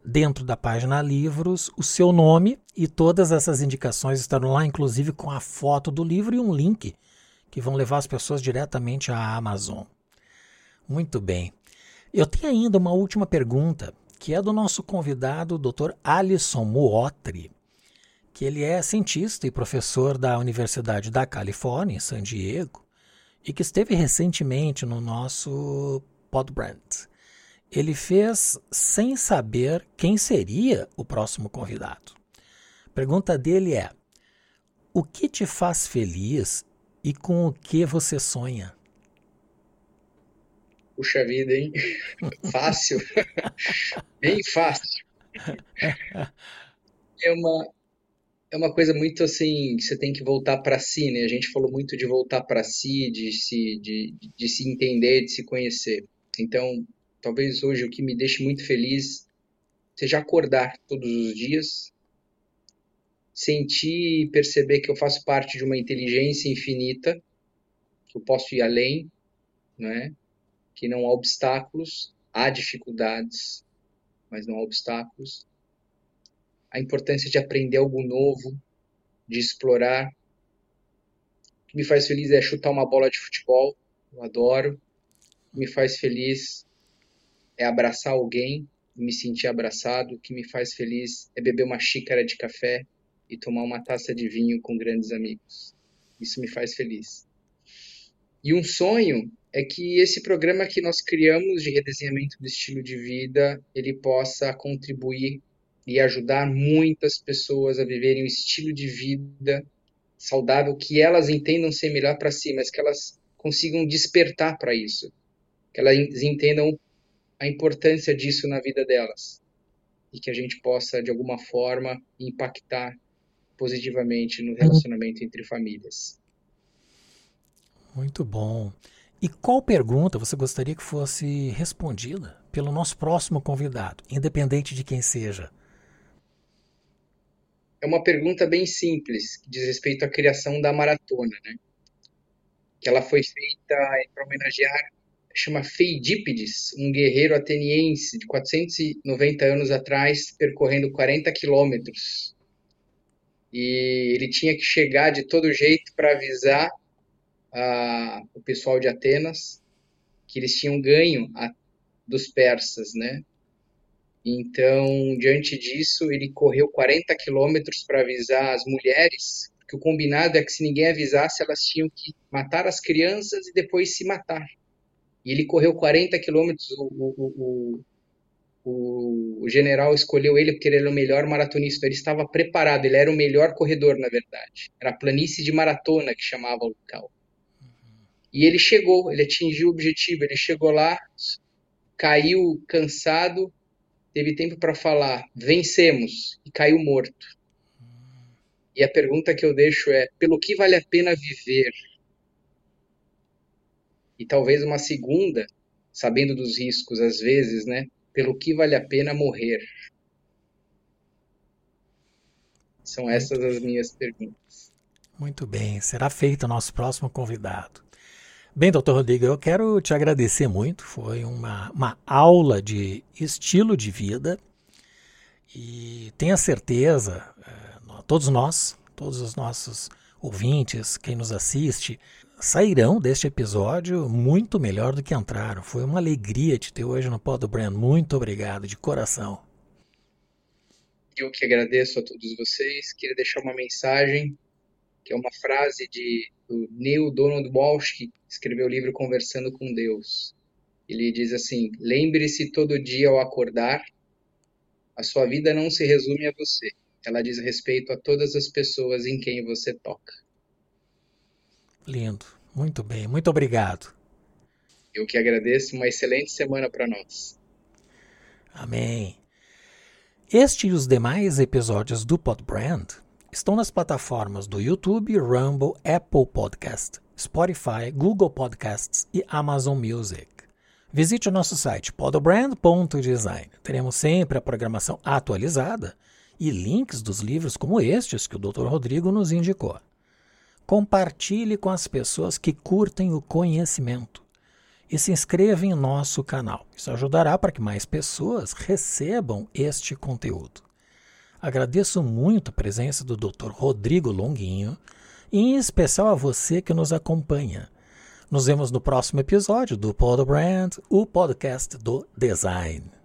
dentro da página Livros o seu nome e todas essas indicações estarão lá, inclusive com a foto do livro e um link que vão levar as pessoas diretamente à Amazon. Muito bem. Eu tenho ainda uma última pergunta, que é do nosso convidado, Dr. Alisson Muotri, que ele é cientista e professor da Universidade da Califórnia, em San Diego, e que esteve recentemente no nosso Podbrand. Ele fez sem saber quem seria o próximo convidado. A pergunta dele é: O que te faz feliz e com o que você sonha? Puxa vida, hein? Fácil. Bem fácil. É uma, é uma coisa muito assim, que você tem que voltar para si, né? A gente falou muito de voltar para si, de se, de, de se entender, de se conhecer. Então, talvez hoje o que me deixe muito feliz seja acordar todos os dias, sentir e perceber que eu faço parte de uma inteligência infinita, que eu posso ir além, né? que não há obstáculos, há dificuldades, mas não há obstáculos. A importância de aprender algo novo, de explorar. O que me faz feliz é chutar uma bola de futebol, eu adoro. O que me faz feliz é abraçar alguém e me sentir abraçado. O que me faz feliz é beber uma xícara de café e tomar uma taça de vinho com grandes amigos. Isso me faz feliz. E um sonho é que esse programa que nós criamos de redesenhamento do estilo de vida, ele possa contribuir e ajudar muitas pessoas a viverem um estilo de vida saudável que elas entendam ser melhor para si, mas que elas consigam despertar para isso, que elas entendam a importância disso na vida delas e que a gente possa de alguma forma impactar positivamente no relacionamento entre famílias. Muito bom. E qual pergunta você gostaria que fosse respondida pelo nosso próximo convidado, independente de quem seja? É uma pergunta bem simples, que diz respeito à criação da maratona, né? Que ela foi feita para homenagear, chama Feidípides, um guerreiro ateniense de 490 anos atrás, percorrendo 40 quilômetros. E ele tinha que chegar de todo jeito para avisar a, o pessoal de Atenas que eles tinham ganho a, dos persas, né? Então, diante disso, ele correu 40 quilômetros para avisar as mulheres, que o combinado é que se ninguém avisasse, elas tinham que matar as crianças e depois se matar. E ele correu 40 quilômetros, o, o, o, o, o, general escolheu ele porque ele era o melhor maratonista. Ele estava preparado, ele era o melhor corredor, na verdade. Era a planície de maratona que chamava o local. E ele chegou, ele atingiu o objetivo, ele chegou lá, caiu cansado, teve tempo para falar, vencemos, e caiu morto. E a pergunta que eu deixo é: pelo que vale a pena viver? E talvez uma segunda, sabendo dos riscos às vezes, né? Pelo que vale a pena morrer? São essas as minhas perguntas. Muito bem, será feito o nosso próximo convidado. Bem, doutor Rodrigo, eu quero te agradecer muito. Foi uma, uma aula de estilo de vida. E tenha certeza, eh, todos nós, todos os nossos ouvintes, quem nos assiste, sairão deste episódio muito melhor do que entraram. Foi uma alegria te ter hoje no Pod Brand. Muito obrigado, de coração. Eu que agradeço a todos vocês. Queria deixar uma mensagem, que é uma frase de do Neil Donald Walsh, que escreveu o livro Conversando com Deus. Ele diz assim: Lembre-se todo dia ao acordar, a sua vida não se resume a você. Ela diz respeito a todas as pessoas em quem você toca. Lindo. Muito bem. Muito obrigado. Eu que agradeço. Uma excelente semana para nós. Amém. Este e os demais episódios do Podbrand estão nas plataformas do YouTube, Rumble, Apple Podcast, Spotify, Google Podcasts e Amazon Music. Visite o nosso site podbrand.design. Teremos sempre a programação atualizada e links dos livros como estes que o Dr. Rodrigo nos indicou. Compartilhe com as pessoas que curtem o conhecimento e se inscreva em nosso canal. Isso ajudará para que mais pessoas recebam este conteúdo. Agradeço muito a presença do Dr. Rodrigo Longuinho e em especial a você que nos acompanha. Nos vemos no próximo episódio do Pod Brand, o podcast do design.